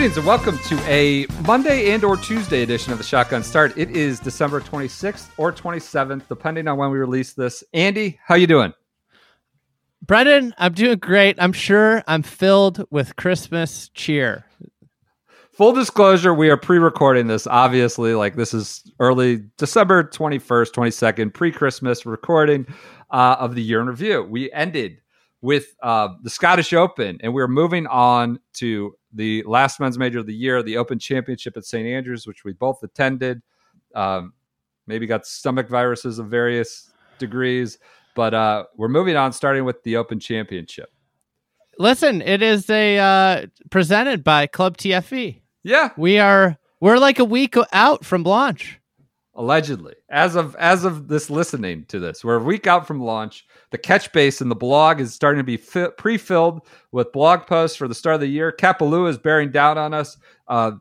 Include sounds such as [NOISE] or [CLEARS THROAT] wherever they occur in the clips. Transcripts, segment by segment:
Greetings and welcome to a Monday and or Tuesday edition of the Shotgun Start. It is December 26th or 27th, depending on when we release this. Andy, how you doing? Brendan, I'm doing great. I'm sure I'm filled with Christmas cheer. Full disclosure, we are pre-recording this. Obviously, like this is early December 21st, 22nd, pre-Christmas recording uh, of the year in review. We ended with uh, the Scottish Open, and we're moving on to the last men's major of the year, the Open Championship at St. Andrews, which we both attended. Um, maybe got stomach viruses of various degrees, but uh, we're moving on, starting with the Open Championship. Listen, it is a uh, presented by Club TFE. Yeah, We are we're like a week out from launch. Allegedly. As of as of this listening to this we're a week out from launch. The catch base in the blog is starting to be fi- pre-filled with blog posts for the start of the year. Kapalua is bearing down on us. Uh,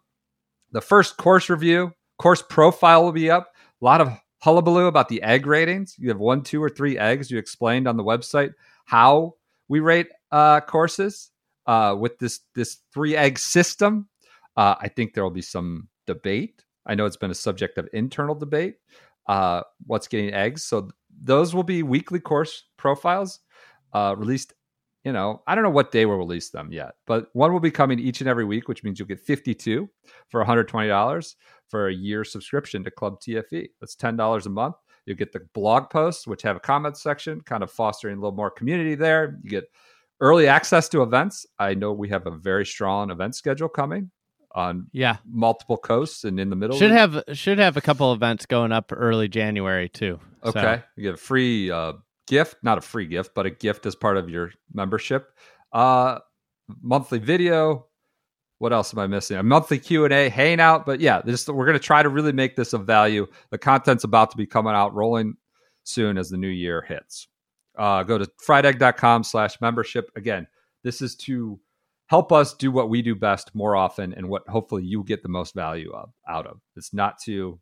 the first course review course profile will be up. A lot of hullabaloo about the egg ratings. You have one two or three eggs. You explained on the website how we rate uh, courses uh, with this this three egg system. Uh, i think there will be some debate I know it's been a subject of internal debate. Uh, what's getting eggs? So those will be weekly course profiles uh, released. You know, I don't know what day we'll release them yet, but one will be coming each and every week, which means you'll get 52 for $120 for a year subscription to Club TFE. That's $10 a month. You'll get the blog posts, which have a comment section, kind of fostering a little more community there. You get early access to events. I know we have a very strong event schedule coming on Yeah. multiple coasts and in the middle. Should have should have a couple events going up early January too. So, Okay, you get a free uh, gift, not a free gift, but a gift as part of your membership. Uh, monthly video. What else am I missing? A monthly Q and A hangout. But yeah, this we're going to try to really make this of value. The content's about to be coming out, rolling soon as the new year hits. Uh, go to friedegg.com slash membership. Again, this is to help us do what we do best more often and what hopefully you get the most value of out of. It's not to,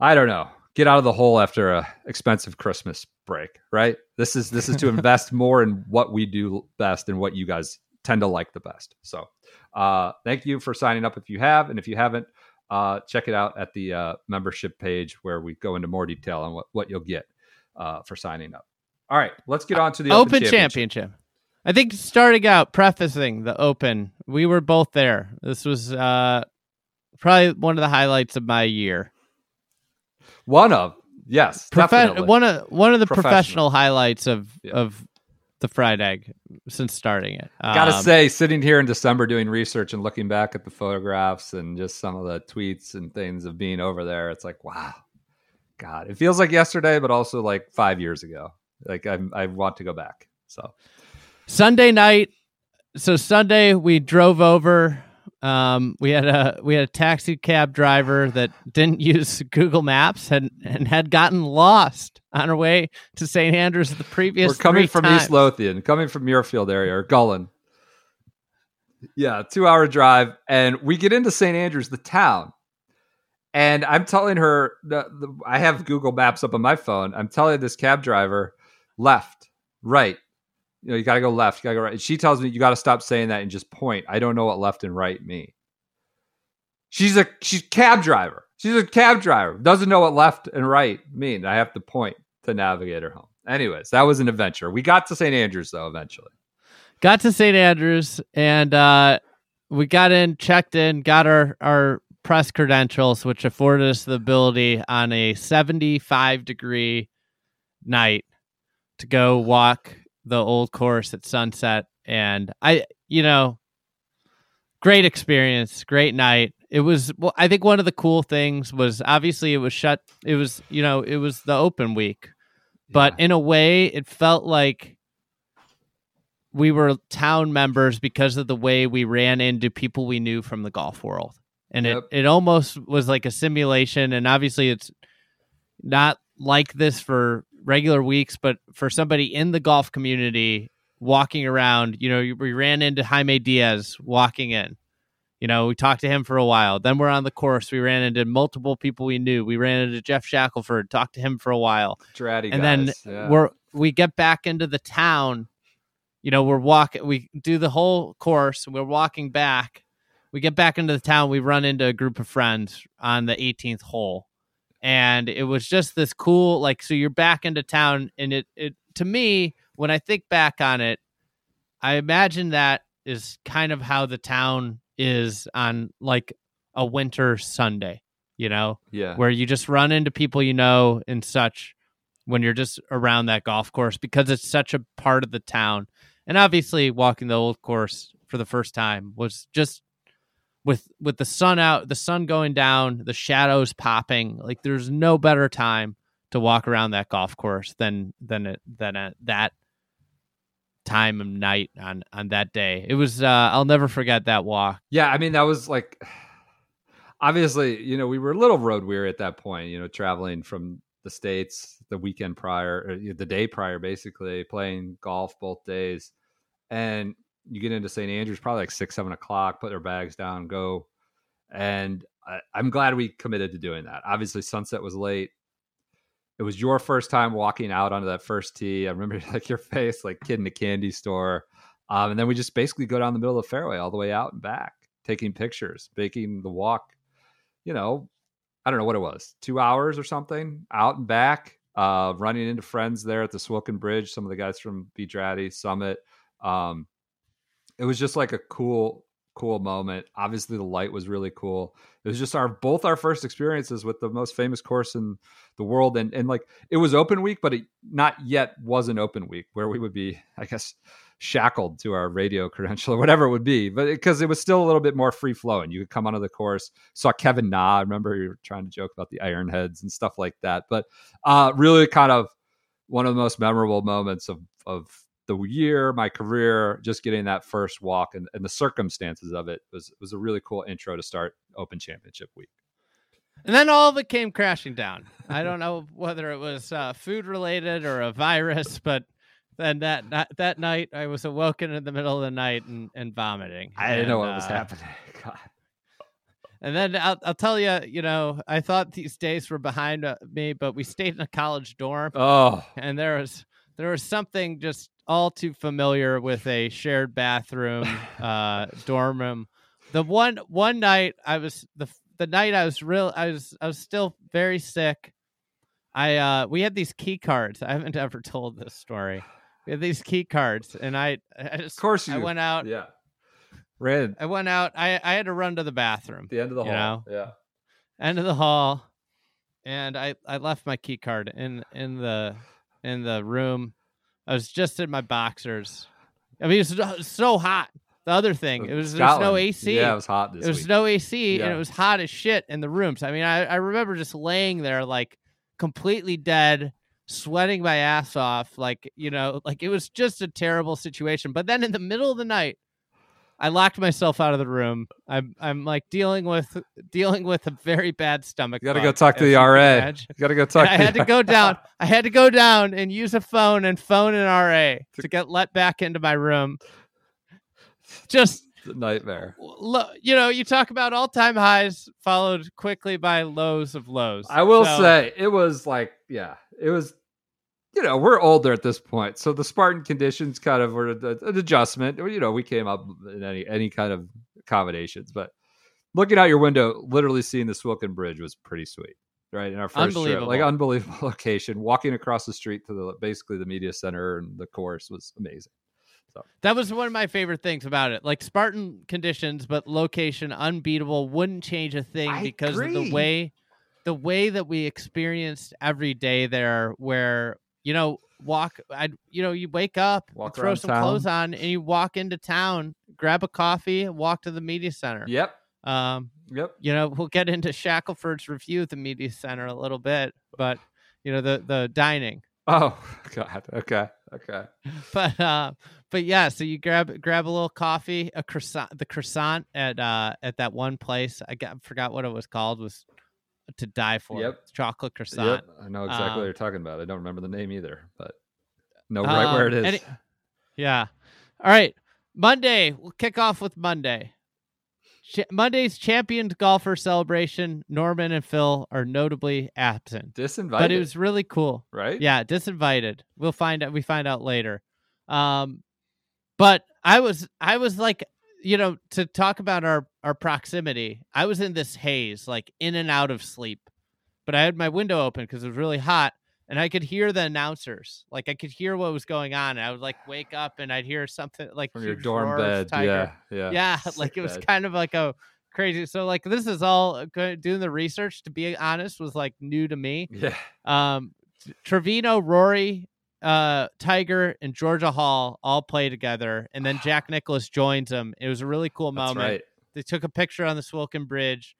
I don't know, get out of the hole after a expensive Christmas break, right? This is this is to [LAUGHS] invest more in what we do best and what you guys tend to like the best. So, uh, thank you for signing up if you have, and if you haven't, uh, check it out at the uh, membership page where we go into more detail on what what you'll get uh, for signing up. All right, let's get on to the Open, Open, championship. I think starting out, prefacing the Open, we were both there. This was uh, probably one of the highlights of my year. One of yes, Profe- definitely. one of one of the Professional. professional, highlights of Yeah. of the fried egg since starting it. Gotta Um, say, sitting here in December doing research and looking back at the photographs and just some of the tweets and things of being over there, it's like, wow, God, it feels like yesterday, but also like five years ago. Like I, I want to go back. So Sunday night. So Sunday we drove over. Um, we had a we had a taxi cab driver that didn't [LAUGHS] use Google Maps and and had gotten lost on our way to St. Andrews the previous. we're coming from times. East Lothian, coming from Muirfield area or Gullane. Yeah, two hour drive, and we get into St. Andrews, the town, and I'm telling her the, the, I have Google Maps up on my phone. I'm telling this cab driver left, right. You know, you got to go left, you got to go right. And she tells me you got to stop saying that and just point. I don't know what left and right mean. She's a she's cab driver. She's a cab driver. Doesn't know what left and right mean. I have to point to navigate her home. Anyways, that was an adventure. We got to St. Andrews though eventually. Got to St. Andrews and uh, we got in, checked in, got our our press credentials, which afforded us the ability on a 75 degree night to go walk the old course at sunset. And I, you know, great experience, great night. it was well i think one of the cool things was obviously it was shut it was you know it was the open week but in a way it felt like we were town members because of the way we ran into people we knew from the golf world and Yep. it, it almost was like a simulation and obviously it's not like this for regular weeks but for somebody in the golf community walking around you know we ran into jaime diaz walking in. You know we talked to him for a while. Then we're on the course. We ran into multiple people we knew. We ran into geoff shackelford talked to him for a while. Dratty and then yeah. we're we get back into the town. You know we're walking we do the whole course. We're walking back. We get back into the town. We run into a group of friends on the 18th hole and it was just this cool like so you're back into town and it it to me when i think back on it i imagine that is kind of how the town is on like a winter sunday you know yeah. where you just run into people you know and such when you're just around that golf course because it's such a part of the town. And obviously walking the old course for the first time was just with with the sun out, the sun going down, the shadows popping, like there's no better time to walk around that golf course than than it, than at that time of night on on that day. It was uh I'll never forget that walk. Yeah, I mean that was like [SIGHS] obviously, you know, we were a little road weary at that point, you know, traveling from the states the weekend prior, or the day prior basically, playing golf both days. And you get into St. Andrews probably like six, seven o'clock, put our bags down, go. And I, I'm glad we committed to doing that. Obviously, sunset was late. It was your first time walking out onto that first tee. I remember [LAUGHS] like your face, like kid in a candy store. Um, and then we just basically go down the middle of the fairway all the way out and back, taking pictures, making the walk, you know, I don't know what it was, two hours or something, out and back, uh, running into friends there at the Swilken Bridge, some of the guys from Beatrati Summit. Um, it was just like a cool, cool moment. Obviously, the light was really cool. It was just our both our first experiences with the most famous course in the world, and and like it was open week, but it not yet was an open week where we would be, [LAUGHS] I guess, shackled to our radio credential or whatever it would be, but because it, was still a little bit more free flowing. You could come onto the course. Saw Kevin Na. I remember you were trying to joke about the iron heads and stuff like that, but uh, really kind of one of the most memorable moments of of the year, my career, just getting that first walk and, and the circumstances of it was was a really cool intro to start Open Championship week. And then all of it came crashing down. I don't know [LAUGHS] whether it was uh, food related or a virus, [LAUGHS] but then that, that that night I was awoken in the middle of the night and, and vomiting. I didn't know what And, was uh, happening. [LAUGHS] God. And then I'll, I'll tell you, you know, I thought these days were behind uh, me, but we stayed in a college dorm, Oh, and there was there was something just all too familiar with a shared bathroom, [LAUGHS] uh, dorm room. The one one night I was the the night I was real I was I was still very sick. I uh we had these key cards. I haven't [LAUGHS] ever told this story. We had these key cards, and I I just of course you. I went out. Yeah, ran I went out. I I had to run to the bathroom. the end of the hall. know? Yeah. end of the hall and I, I left my key card in in the in the room. I was just in my boxers. I mean, it was so hot. The other thing, it was there's no AC. Yeah, it was hot this There was week. no AC, and it was hot as shit in the rooms. I mean, I, I remember just laying there like completely dead, sweating my ass off. Like you know, like it was just a terrible situation. But then in the middle of the night, I locked myself out of the room. I'm I'm like dealing with dealing with a very bad stomach. You got to go talk to the RA. You got to go talk. I had to go down. I had to go down and use a phone and phone an RA to get let back into my room. Just a nightmare. lo- you know, you talk about all time highs followed quickly by lows of lows. I will So, say it was like, yeah, it was. You know, we're older at this point, so the Spartan conditions kind of were an adjustment. You know, we came up in any any kind of accommodations, but looking out your window, literally seeing the Swilken Bridge was pretty sweet, right? In our first trip, like Unbelievable. [LAUGHS] location. Walking across the street to the basically the media center and the course was amazing. So. That was one of my favorite things about it. Like Spartan conditions, but location unbeatable. Wouldn't change a thing I because of the way the way that we experienced every day there where you know walk i you know you wake up Walk throw some clothes on and you walk into town grab a coffee walk to the media center Yep, um Yep. you know, we'll get into Shackelford's review of the media center a little bit, but you know, the the dining. Oh [LAUGHS] God. Okay. Okay. [LAUGHS] But uh but yeah, so you grab grab a little coffee, a croissant the croissant at uh at that one place. I got forgot what it was called, was to die for. Yep. Chocolate croissant. Yep. I know exactly Um, what you're talking about. I don't remember the name either, but know right where it Um, is. any- yeah. All right. Monday. We'll kick off with Monday. Ch- Monday's championed golfer celebration. Norman and Phil are notably absent, Disinvited. but it was really cool. right. Yeah, disinvited. We'll find out. We find out later. Um, but I was, I was like, you know, to talk about our our proximity. I was in this haze, like in and out of sleep, but I had my window open because it was really hot, and I could hear the announcers. Like I could hear what was going on. And I would like wake up and I'd hear something like From your dorm bed. Tiger. Yeah. Yeah. Yeah, [LAUGHS] Sick like it was bed. kind of like a crazy. So like this is all uh, doing the research. To be honest, was like new to me. Yeah. Um, Trevino, Rory, uh, Tiger, and Georgia Hall all play together, and then [SIGHS] Jack Nicklaus joins them. It was a really cool That's moment. right. They took a picture on the Swilken Bridge.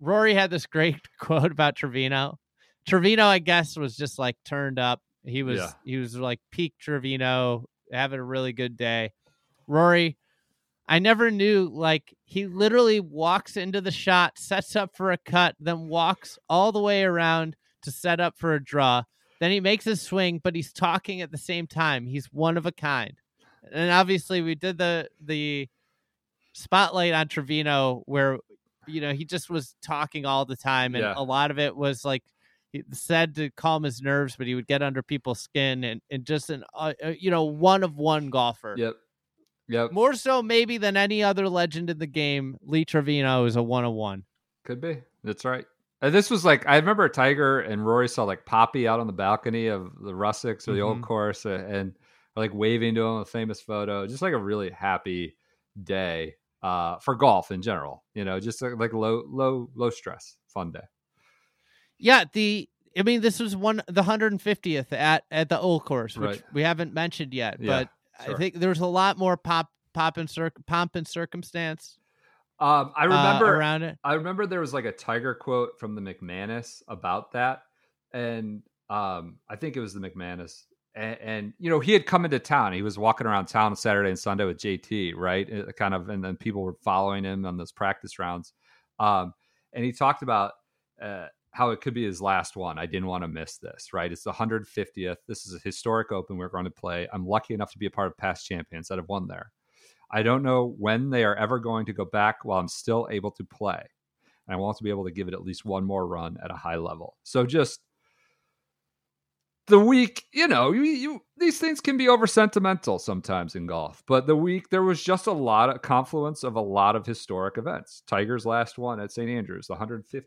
Rory had this great [LAUGHS] quote about Trevino. Trevino, I guess, was just like turned up. He was Yeah. he was like peak Trevino, having a really good day. Rory, I never knew like he literally walks into the shot, sets up for a cut, then walks all the way around to set up for a draw. Then he makes his swing, but he's talking at the same time. He's one of a kind. And obviously we did the the spotlight on Trevino where you know he just was talking all the time and Yeah. a lot of it was like he said to calm his nerves but he would get under people's skin and, and just an uh, uh, you know one of one golfer Yep. Yep. more so maybe than any other legend in the game lee trevino is a one of one Could be. That's right. And this was like I remember Tiger and Rory saw like Poppy out on the balcony of the Rusacks or the old Mhm. course, uh, and like waving to him a famous photo. Just like a really happy day uh, for golf in general. You know, just like, like low, low, low stress, fun day. yeah the i mean this was one the 150th at at the old course which Right. we haven't mentioned yet Yeah, but sure. i think there's a lot more pop pop and cir- pomp and circumstance Um, I uh, remember around it I remember there was like a Tiger quote from the McManus about that, and um, I think it was the McManus, and, and you know he had come into town. He was walking around town on Saturday and Sunday with JT, right? Uh, Kind of, and then people were following him on those practice rounds, um, and he talked about uh, how it could be his last one. I didn't want to miss this, right? It's the 150th. This is a historic Open we're going to play. I'm lucky enough to be a part of past champions that have won there. I don't know when they are ever going to go back while I'm still able to play. And I want to be able to give it at least one more run at a high level. So just the week, you know, you, you these things can be over sentimental sometimes in golf, but the week there was just a lot of confluence of a lot of historic events. Tiger's last one at St. Andrews, the 150th.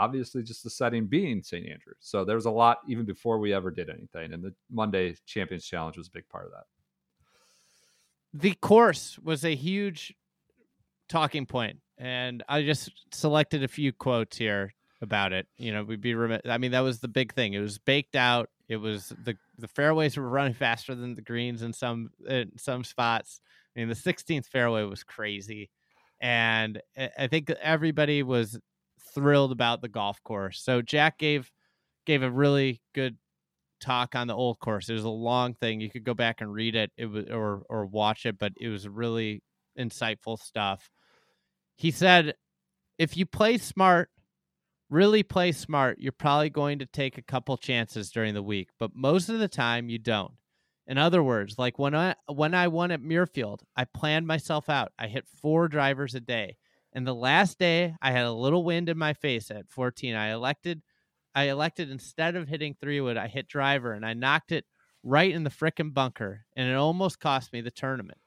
Obviously, just the setting being St. Andrews. So there was a lot even before we ever did anything, and the Monday Champions Challenge was a big part of that. the course was a huge talking point and i just selected a few quotes here about it you know we'd be remi- i mean that was the big thing it was baked out it was the the fairways were running faster than the greens in some in some spots i mean the 16th fairway was crazy and i think everybody was thrilled about the golf course so jack gave gave a really good talk on the old course. It was a long thing. You could go back and read it. It was or or watch it, but it was really insightful stuff. He said, if you play smart, really play smart, you're probably going to take a couple chances during the week, but most of the time you don't. In other words, like when I when I won at Muirfield, I planned myself out. I hit four drivers a day. And the last day, I had a little wind in my face at 14. I elected I elected instead of hitting three wood, I hit driver and I knocked it right in the frickin' bunker, and it almost cost me the tournament.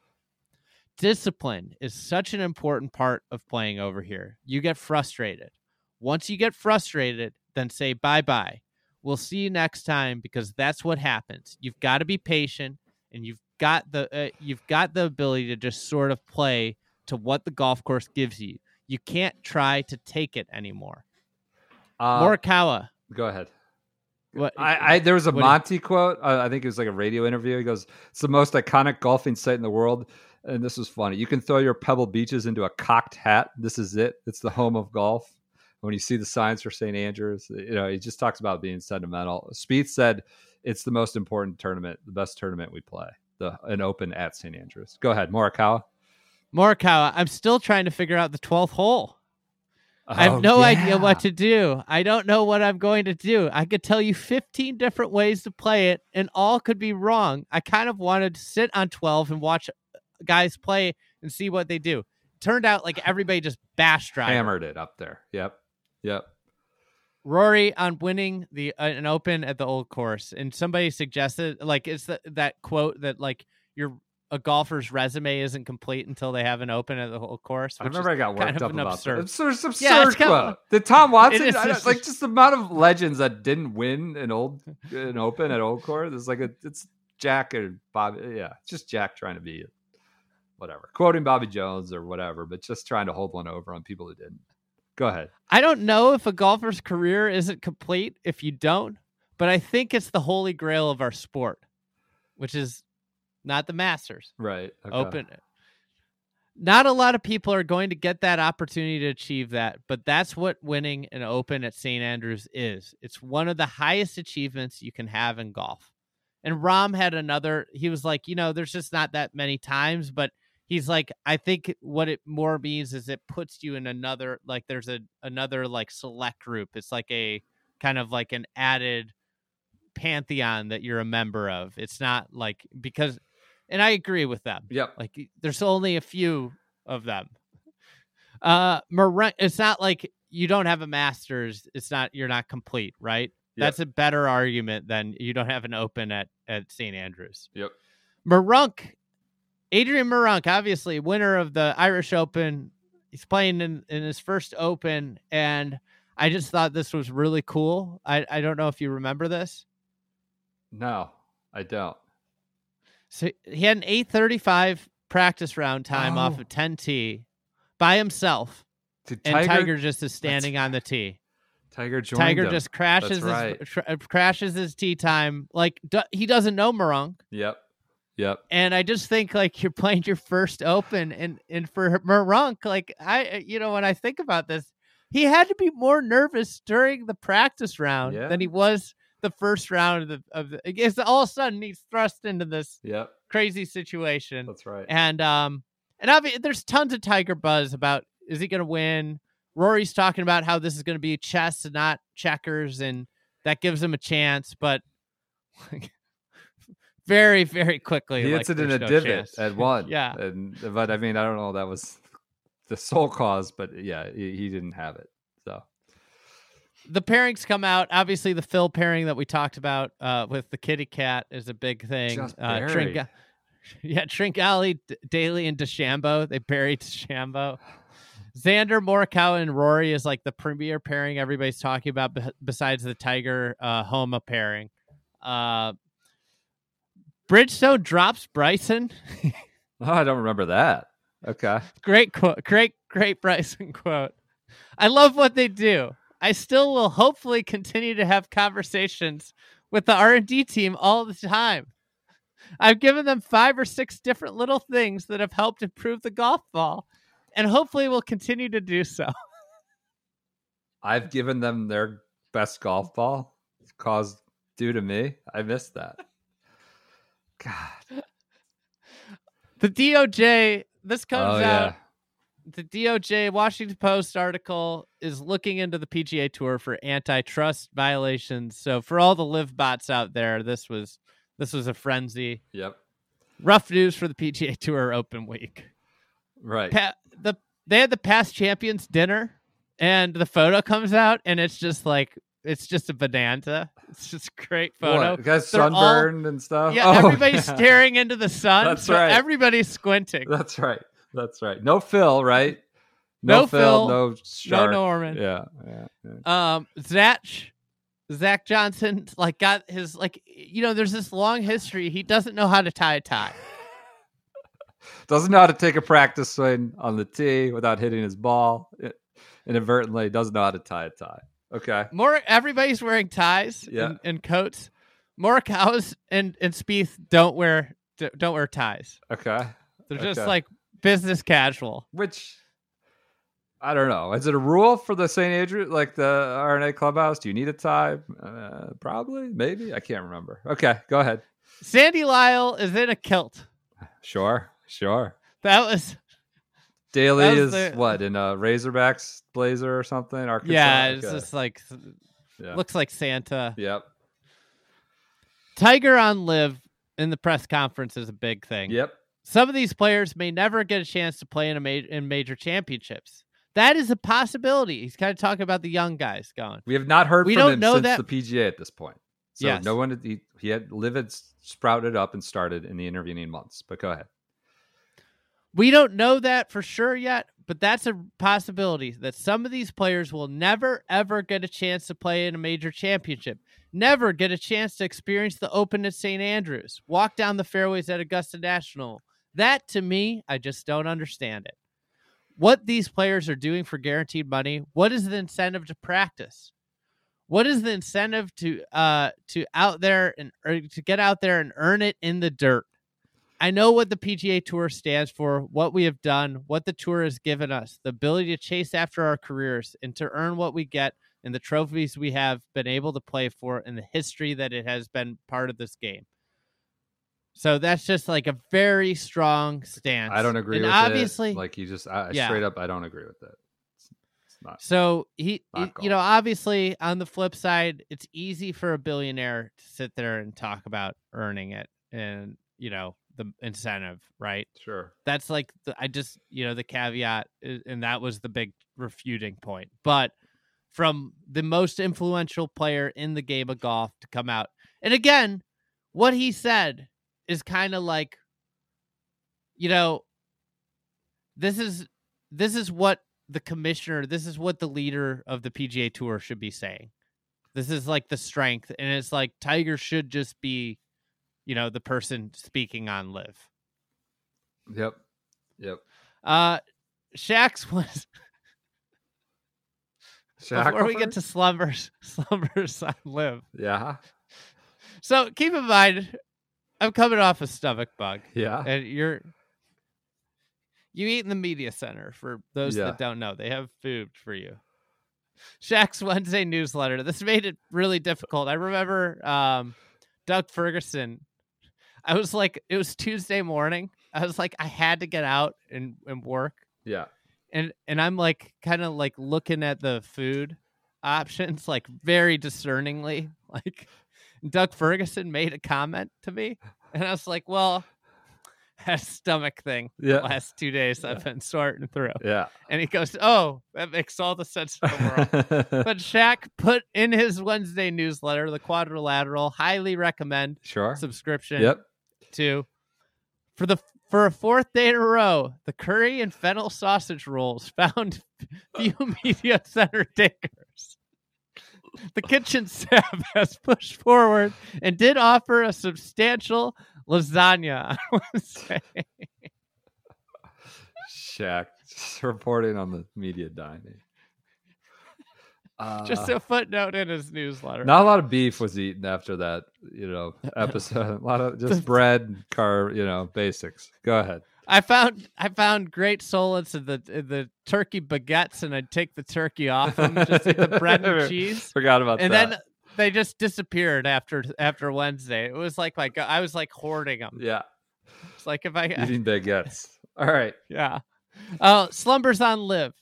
Discipline is such an important part of playing over here. You get frustrated. Once you get frustrated, then say bye bye. We'll see you next time because that's what happens. You've got to be patient, and you've got the uh, you've got the ability to just sort of play to what the golf course gives you. You can't try to take it anymore. Uh, Morikawa, Go ahead. What, I, I there was a do you- Monty quote. Uh, I think it was like a radio interview. He goes, "It's the most iconic golfing site in the world." And this was funny. You can throw your Pebble Beaches into a cocked hat. This is it. It's the home of golf. When you see the signs for St. Andrews, you know he just talks about being sentimental. Spieth said, "It's the most important tournament, the best tournament we play, the an Open at St. Andrews." Go ahead, Morikawa. Morikawa, I'm still trying to figure out the 12th hole. I Oh, have no idea what to do. I don't know what I'm going to do. I could tell you 15 different ways to play it, and all could be wrong. I kind of wanted to sit on 12 and watch uh, guys play and see what they do. Turned out like everybody just bash driver. hammered it up there. Yep, yep. Rory on winning the uh, an open at the old course, and somebody suggested like it's the, that quote that like your a golfer's resume isn't complete until they have an open at the old course. I remember I got worked of up an about absurd. that. Absurd, it's absurd Yeah, it's kind of- quote. Did Tom [LAUGHS] Watson is I like just the amount of legends that didn't win an old an open at Old Course? It's like a it's Jack or Bob. Yeah, just Jack trying to be whatever, quoting Bobby Jones or whatever, but just trying to hold one over on people who didn't. Go ahead. I don't know if a golfer's career isn't complete if you don't, but I think it's the holy grail of our sport, which is not the Masters Right. okay. Open. Not a lot of people are going to get that opportunity to achieve that, but that's what winning an Open at St. Andrews is. It's one of the highest achievements you can have in golf. And Rahm had another, he was like, you know, there's just not that many times, but he's like, I think what it more means is it puts you in another, like, there's a another like select group. It's like a kind of like an added pantheon that you're a member of. It's not like, because, and I agree with them. yeah Like there's only a few of them. [LAUGHS] Uh Moren- it's not like you don't have a masters, it's not you're not complete, right? Yep. That's a better argument than you don't have an open at at St. Andrews. Yep. Meronk, Adrian Meronk, obviously winner of the Irish Open. He's playing in, in his first Open, and I just thought this was really cool. I, I don't know if you remember this. No, I don't. So he had an 835 practice round time off Oh. of 10T by himself. Did And Tiger Tiger, just is standing on the tee. Tiger joined Tiger just crashes right. his tr- uh, crashes his tee time. Like do- he doesn't know Meronk, Yep. Yep. and I just think like [LAUGHS] you're playing your first Open, and and for Meronk, like I uh, you know when I think about this, he had to be more nervous during the practice round Yeah. than he was the first round of the of the. It's all of a sudden he's thrust into this Yep. crazy situation. That's right. And um and obvi- there's tons of Tiger buzz about is he going to win? Rory's talking about how this is going to be chess and not checkers, and that gives him a chance. But [LAUGHS] very, very quickly, he like, hits it in a no divot chance. at one. [LAUGHS] Yeah. and but I mean, I don't know. That was the sole cause, but yeah, he, he didn't have it. So The pairings come out. Obviously, the Phil pairing that we talked about uh, with the kitty cat is a big thing. Just uh. Tringa- [LAUGHS] yeah, Trincali, D- Daly, and DeChambeau. They buried DeChambeau. Xander, Morikawa, and Rory is like the premier pairing everybody's talking about be- besides the Tiger uh, Homa pairing. Uh, Bridgestone drops Bryson. oh, I don't remember that. Okay, great quote. Great, great Bryson quote. I love what they do. I still will hopefully continue to have conversations with the R&D team all the time. I've given them five or six different little things that have helped improve the golf ball and hopefully will continue to do so. [LAUGHS] I've given them their best golf ball. Caused due to me. I missed that. God. The DOJ, this comes Oh, yeah. out. The DOJ Washington Post article is looking into the PGA Tour for antitrust violations. So for all the LIV bots out there, this was this was a frenzy. Yep. Rough news for the PGA Tour Open Week. Right. Pa- the they had the past champions dinner, and the photo comes out, and it's just like it's just a bonanza. It's just a great photo. What? Guys They're all- sunburned and stuff. Yeah, [LAUGHS] Oh, everybody's yeah. staring into the sun. That's so right. Everybody's squinting. That's right. That's right. No Phil, right? No Phil, Phil, no no Shark. Norman. Yeah, yeah, yeah. Um, Zach, Zach Johnson, like got his like you know, there's this long history. He doesn't know how to tie a tie. [LAUGHS] Doesn't know how to take a practice swing on the tee without hitting his ball. It- inadvertently, doesn't know how to tie a tie. Okay. More everybody's wearing ties Yeah. and, and coats. Morikawa's and and Spieth don't wear don't wear ties. Okay. They're just Okay. like business casual. Which I don't know. Is it a rule for the St. Andrew, like the R&A clubhouse? Do you need a tie? Uh, probably, maybe. I can't remember. Okay, go ahead. Sandy Lyle is in a kilt. Sure, sure. That was Daly is the- what in a Razorbacks blazer or something? Arkansas? yeah, it's Okay. just like yeah. looks like Santa. Yep. Tiger on LIV in the press conference is a big thing. Yep. Some of these players may never get a chance to play in a ma- in major championships. That is a possibility. He's kind of talking about the young guys going. We have not heard We from don't him know since that- the PGA at this point. So Yes. no one he, he had LIV had sprouted up and started in the intervening months. But go ahead. We don't know that for sure yet, but that's a possibility that some of these players will never ever get a chance to play in a major championship, never get a chance to experience the Open at St. Andrews, walk down the fairways at Augusta National. That to me, I just don't understand it. What these players are doing for guaranteed money, what is the incentive to practice? What is the incentive to uh to out there and to get out there and earn it in the dirt? I know what the PGA Tour stands for, what we have done, what the tour has given us, the ability to chase after our careers and to earn what we get and the trophies we have been able to play for and the history that it has been part of this game. So that's just like a very strong stance. I don't agree and with obviously, it. Like you just I, Yeah. straight up I don't agree with that. It's, it's not. So he, Not he- you know, obviously on the flip side, it's easy for a billionaire to sit there and talk about earning it and, you know, the incentive, right? Sure. that's like the, I just you know the caveat, and that was the big refuting point. But from the most influential player in the game of golf to come out, and again, what he said is kind of like, you know, this is this is what the commissioner, this is what the leader of the PGA Tour should be saying. This is like the strength, and it's like Tiger should just be, you know, the person speaking on LIV. Yep. Yep. Uh, Shaq's was [LAUGHS] Shaq before we get to slumbers, [LAUGHS] slumbers on LIV. yeah, So keep in mind, I'm coming off a stomach bug, yeah, and you're you eat in the media center. For those Yeah. that don't know, they have food for you. Shaq's Wednesday newsletter. This made it really difficult. I remember um, Doug Ferguson. I was like, it was Tuesday morning. I was like, I had to get out and, and work. yeah. and and I'm like kind of like looking at the food options like very discerningly [LAUGHS] like Doug Ferguson made a comment to me and I was like well [LAUGHS] that stomach thing Yeah. the last two days I've been sorting through Yeah. and he goes oh that makes all the sense in the world [LAUGHS] but Shaq put in his Wednesday newsletter the quadrilateral highly recommend sure. subscription Yep. To for the for a fourth day in a row, the curry and fennel sausage rolls found [LAUGHS] few [LAUGHS] media center takers. The kitchen [LAUGHS] staff has pushed forward and did offer a substantial lasagna on Wednesday. Shaq reporting on the media dining. Uh, Just a footnote in his newsletter. not a lot of beef was eaten after that, you know, [LAUGHS] episode. A lot of [LAUGHS] just bread, car, you know, basics. Go ahead. I found I found great solace in the in the turkey baguettes, and I'd take the turkey off [LAUGHS] them, just eat the bread and cheese. Forgot about and that. then they just disappeared after after Wednesday. It was like like I was like hoarding them. yeah, It's like if I eating baguettes. All right. yeah. Uh, slumbers on LIV.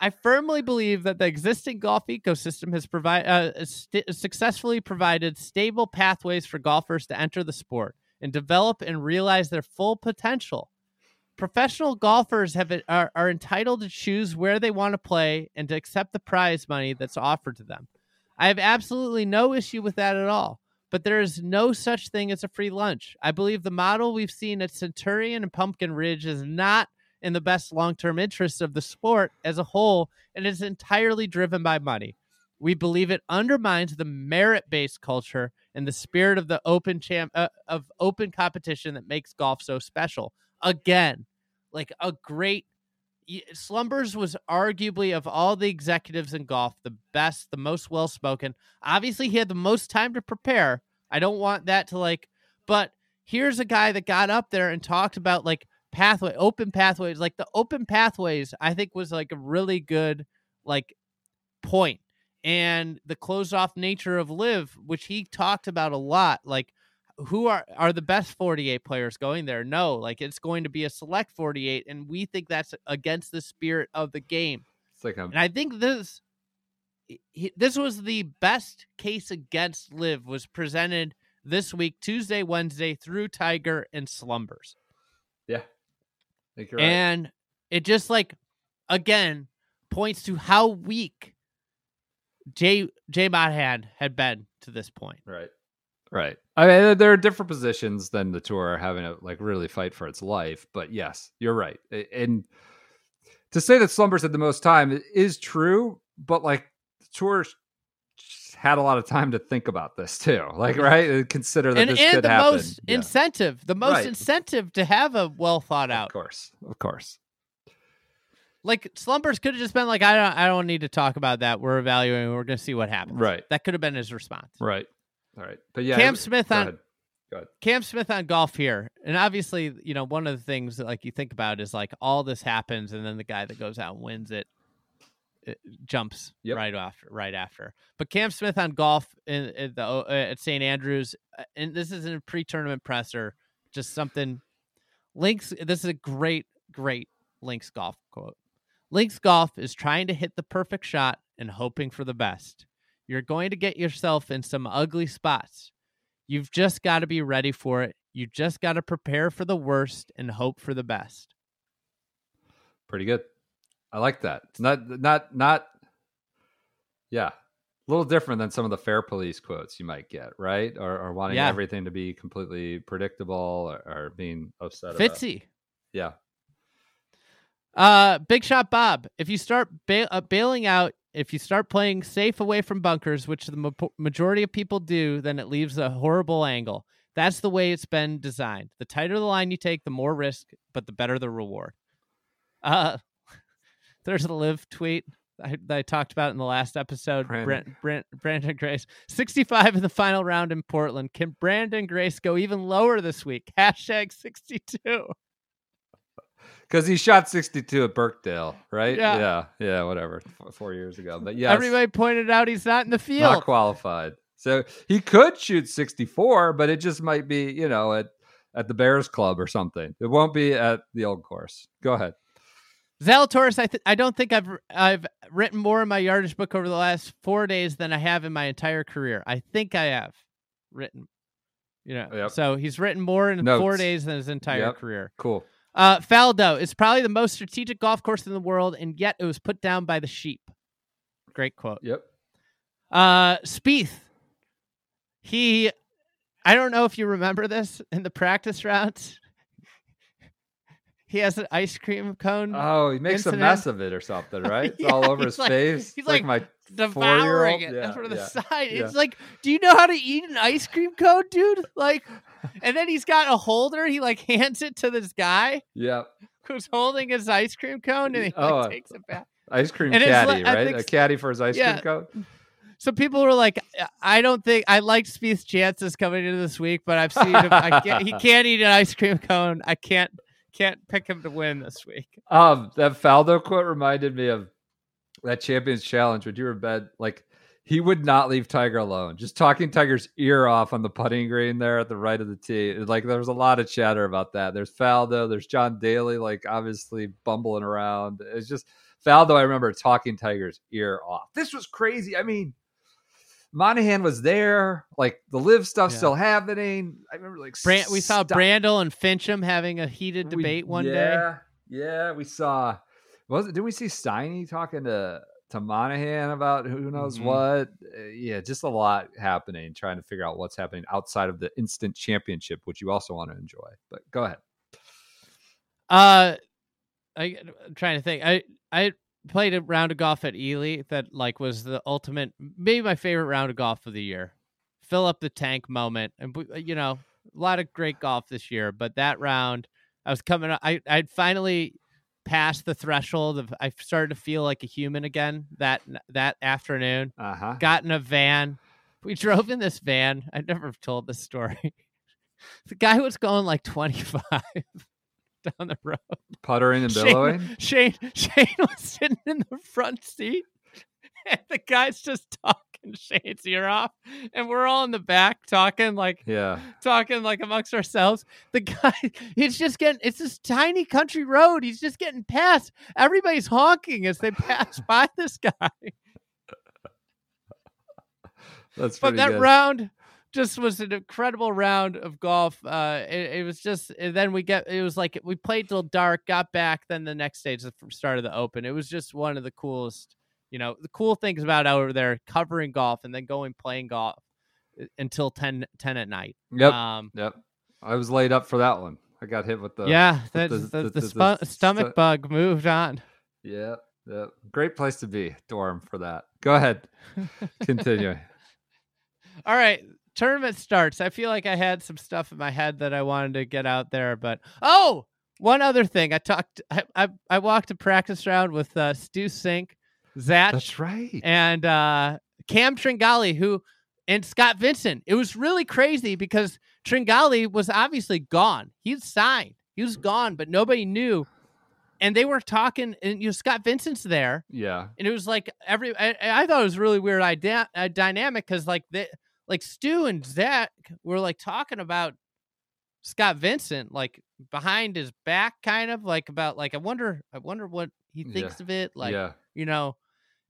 I firmly believe that the existing golf ecosystem has provide uh, st- successfully provided stable pathways for golfers to enter the sport and develop and realize their full potential. Professional golfers have are, are entitled to choose where they want to play and to accept the prize money that's offered to them. I have absolutely no issue with that at all. But there is no such thing as a free lunch. I believe the model we've seen at Centurion and Pumpkin Ridge is not in the best long term interests of the sport as a whole and is entirely driven by money. We believe it undermines the merit based culture and the spirit of the open champ uh, of open competition that makes golf so special. Again, like a great, Slumbers was arguably of all the executives in golf the best, the most well spoken. Obviously, he had the most time to prepare. I don't want that to like, but here's a guy that got up there and talked about like pathway, open pathways. Like the open pathways, I think was like a really good like point, and the closed off nature of LIV, which he talked about a lot, like who are are the best 48 players going there no like it's going to be a select 48 and we think that's against the spirit of the game It's like a and i think this he- this was the best case against LIV was presented this week tuesday wednesday through tiger and slumbers yeah. I think you're right. and it just like again points to how weak jay jay monahan had been to this point Right. Right. I mean, there are different positions than the tour are having to like really fight for its life. But yes, you're right. And to say that Slumbers had the most time is true, but like the tour had a lot of time to think about this too. Like, right? Uh, consider that and, this and could the happen. most Yeah. incentive the most Right. incentive to have a well thought out. Of course. Of course. like slumbers could have just been like i don't i don't need to talk about that we're evaluating we're going to see what happens Right. that could have been his response Right. All right. But yeah. Cam Smith on- ahead. Ahead. cam smith on golf here and obviously you know one of the things that like you think about is like all this happens and then the guy that goes out and wins it jumps Yep. right after right after but cam smith on golf in, in the uh, at st andrews uh, and this isn't a pre-tournament presser just something links this is a great great links golf quote links golf is trying to hit the perfect shot and hoping for the best you're going to get yourself in some ugly spots You've just got to be ready for it. You just got to prepare for the worst and hope for the best. Pretty good. I like that. It's not not not yeah. A little different than some of the fair police quotes you might get, right? Or, or wanting Yeah. everything to be completely predictable or, or being upset about. Fitzy. Yeah. Uh, Big Shot Bob. If you start ba- uh, bailing out, if you start playing safe away from bunkers, which the ma- majority of people do, then it leaves a horrible angle. That's the way it's been designed. The tighter the line you take, the more risk, but the better the reward. Uh, there's a LIV tweet I, that I talked about in the last episode. Brandon. Brent, Brent, Branden Grace, 65 in the final round in Portland. Can Branden Grace go even lower this week? Hashtag 62. Because he shot 62 at Birkdale, right? Yeah. Yeah. Yeah. Whatever. F- Four years ago. But yeah. Everybody pointed out he's not in the field. not qualified. So he could shoot 64, but it just might be, you know, at, at the Bears Club or something. It won't be at the old course. Go ahead. Zalatoris, I th- I don't think I've I've written more in my yardage book over the last four days than I have in my entire career. I think I have written, you know. Yep. So he's written more in four days than his entire Yep. career. Cool. Uh, Faldo is probably the most strategic golf course in the world, and yet it was put down by the sheep. Great quote. Yep. Uh, Spieth. He, I don't know if you remember this in the practice rounds. He has an ice cream cone Oh, he makes incident. a mess of it or something, [LAUGHS] right? It's Yeah, all over his like- face. he's like, like my devouring it Yeah, from the yeah. side. yeah. It's like, do you know how to eat an ice cream cone, dude? Like, [LAUGHS] and then he's got a holder. He like hands it to this guy Yeah. who's holding his ice cream cone, and he like, Oh, uh, takes it back. Ice cream And caddy, like- right? think A caddy for his ice cream cone. So people were like, I don't think I liked Spieth's chances coming into this week, but I've seen him. I can't, he [LAUGHS] can't eat an ice cream cone. I can't can't pick him to win this week. Um, that Faldo quote reminded me of that Champions Challenge when you were bed. Like he would not leave Tiger alone. Just talking Tiger's ear off on the putting green there at the right of the tee. Like there was a lot of chatter about that. There's Faldo. There's John Daly. Like obviously bumbling around. It's just Faldo. I remember talking Tiger's ear off. This was crazy. I mean. Monahan was there, like the LIV stuff Yeah. still happening. I remember like Brand, we saw Brandel and Finchem having a heated we- debate one day. yeah, Yeah, we saw. Was it? Did we see Steiny talking to to Monahan about who knows Mhm. what? Uh, yeah, just a lot happening. Trying to figure out what's happening outside of the instant championship, which you also want to enjoy. But go ahead. Uh, I, I'm trying to think. I I played a round of golf at Elie that like was the ultimate, maybe my favorite round of golf of the year. Fill up the tank moment, and you know, a lot of great golf this year. But that round, I was coming. up- I I'd finally passed the threshold of I started to feel like a human again that that afternoon. Uh huh. Got in a van. We drove in this van. I never told this story. [LAUGHS] the guy was going like 25 [LAUGHS] down the road. Puttering and billowing. Shane, Shane, Shane was sitting in the front seat, [LAUGHS] and the guy's just talking [LAUGHS] Shane's ear off, and we're all in the back talking like Yeah. talking like amongst ourselves. The guy, he's just getting. It's this tiny country road. He's just getting past. Everybody's honking as they pass by this guy. That's But that good. round just was an incredible round of golf. Uh, it, it was just. And then we get. It was like we played till dark, got back. Then the next stage, the start of the Open. It was just one of the coolest. You know, the cool things about over there covering golf and then going playing golf uh, until 10, 10 at night. Yep. Um, Yep. I was laid up for that one. I got hit with the yeah, the- the, the- the, the stomach stu- bug moved on. Yeah. Yeah. Great place to be, dorm for that. Go ahead. [LAUGHS] Continue. All right, tournament starts. I feel like I had some stuff in my head that I wanted to get out there, but oh, one other thing. I talked. I I, I walked a practice round with uh, Stu Cink, Zach, That's right. and uh, Cam Tringali, who and Scott Vincent. It was really crazy because Tringali was obviously gone. He's signed. He was gone, but nobody knew. And they were talking, and you know Scott Vincent's there, Yeah. and it was like every I, I thought it was really weird idea uh, dynamic because like the like Stu and Zach were like talking about Scott Vincent like behind his back kind of like about like I wonder I wonder what he Yeah. thinks of it like yeah. you know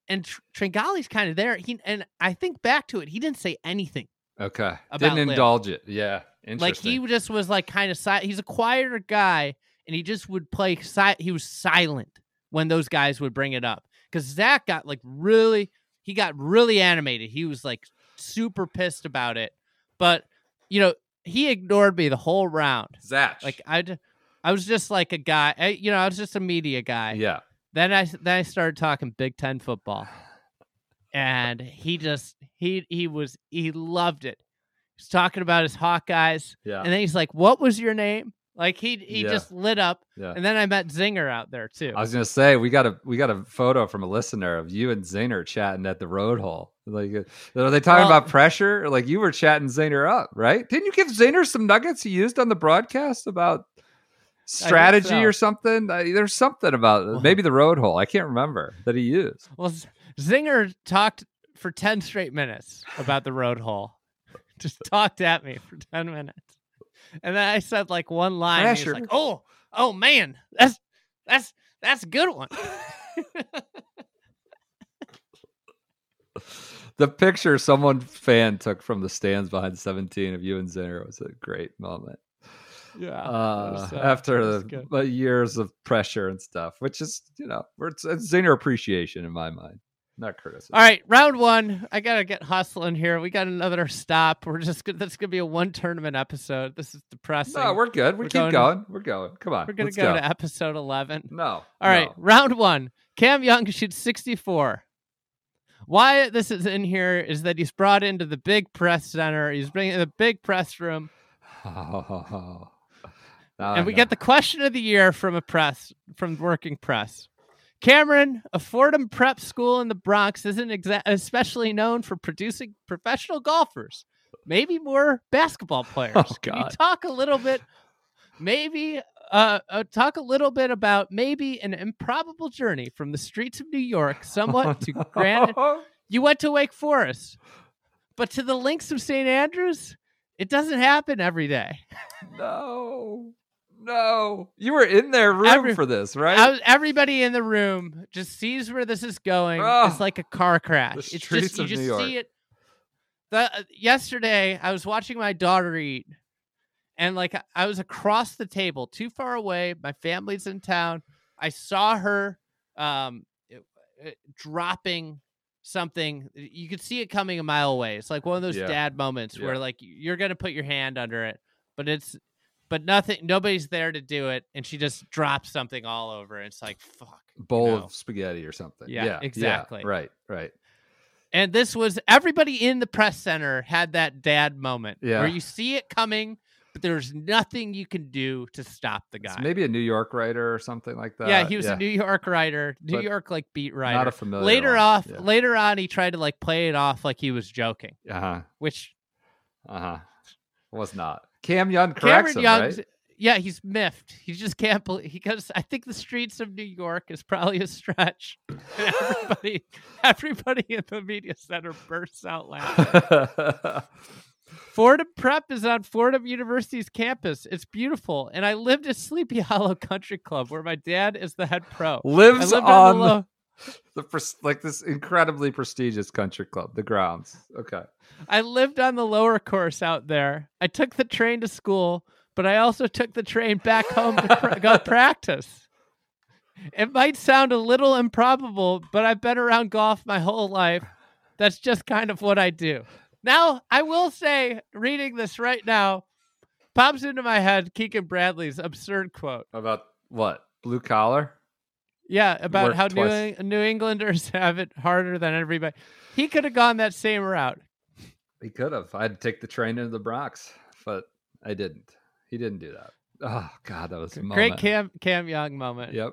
and Tr- Tringali's kind of there he and I think back to it he didn't say anything Okay. About Didn't LIV. indulge it. Yeah. Interesting. like he just was like kind of si- he's a quieter guy and he just would play si- he was silent when those guys would bring it up because zach got like really he got really animated he was like super pissed about it but you know he ignored me the whole round Zach. like I, I was just like a guy I, you know i was just a media guy yeah. then i then i started talking big 10 football [SIGHS] and he just he he was he loved it he's talking about his hawkeyes Yeah. and then he's like, "What was your name?" Like he he Yeah. just lit up. yeah. And then I met Zinger out there too. I was gonna say we got a we got a photo from a listener of you and Zinger chatting at the road hole. Like, uh, are they talking Well- about pressure? Like you were chatting Zinger up, right? Didn't you give Zinger some nuggets he used on the broadcast about strategy so. or something? There's something about maybe the road hole. I can't remember that he used. well, Zinger talked for ten straight minutes about the road hole. [LAUGHS] Just talked at me for ten minutes, and then I said like one line. and He's Pressure. like, "Oh, oh man, that's that's that's a good one." [LAUGHS] The picture someone fan took from the stands behind 17 of you and Zinger was a great moment. yeah. uh, was, uh, after it was the uh, years of pressure and stuff, which is you know, it's, it's Zinger appreciation in my mind, not criticism. All right, round one. I gotta get hustling here. We got another stop. We're just gonna, that's gonna be a one tournament episode. This is depressing. no, we're good. We We're keep going- going. We're going. Come on, We're gonna go, go. to episode eleven. no, All right, no. round one. Cam Young shoots 64. Why this is in here is that he's brought into the big press center. He's bringing the big press room, [LAUGHS] I and we know. get the question of the year from a press from working press. Cameron, a Fordham prep school in the Bronx, isn't exa- especially known for producing professional golfers. Maybe more basketball [LAUGHS] players. Oh, Can you talk a little bit? Maybe uh, uh, talk a little bit about maybe an improbable journey from the streets of New York, somewhat to. [LAUGHS] Oh, You went to Wake Forest, but to the links of St. Andrews, it doesn't happen every day. no, no, you were in their room Every- for this, right? Was- everybody in the room just sees where this is going. Ugh. it's like a car crash. It's just you just New York. see it. The uh, yesterday, I was watching my daughter eat, and like I- was across the table, too far away. My family's in town. I saw her um, uh, uh, dropping something. You could see it coming a mile away. It's like one of those Yeah. dad moments where like you're gonna put your hand under it, but it's but nothing. Nobody's there to do it, and she just drops something all over. And it's like fuck. you Bowl know? of spaghetti or something. Yeah, yeah, exactly. right, right. And this was everybody in the press center had that dad moment Yeah. where you see it coming, but there's nothing you can do to stop the guy. It's maybe a New York writer or something like that. yeah, he was a New York writer, New But York like beat writer. not a familiar. later one. off, Yeah. later on, he tried to like play it off like he was joking, Uh huh. which Uh huh. Was not. Cam Young corrects Cameron him, Young's. right? Yeah, he's miffed. He just can't believe he goes. I think the streets of New York is probably a stretch. And everybody, [LAUGHS] everybody in the media center bursts out laughing. [LAUGHS] Fordham Prep is on Fordham University's campus. It's beautiful, and I lived at Sleepy Hollow Country Club, where my dad is the head pro. Lives on the low- the pres- like this incredibly prestigious country club, the grounds. Okay. I lived on the lower course out there. I took the train to school, but I also took the train back home to pr- go [LAUGHS] practice. It might sound a little improbable, but I've been around golf my whole life. That's just kind of what I do. Now, I will say, reading this right now, pops into my head Keegan Bradley's absurd quote. About what? Blue collar? Yeah, about how New. Eng- New Englanders [LAUGHS] have it harder than everybody. He could have gone that same route. He could have. I'd take the train into the Bronx, but I didn't. He didn't do that. Oh God, that was a Great moment. Cam Cam Young moment. Yep.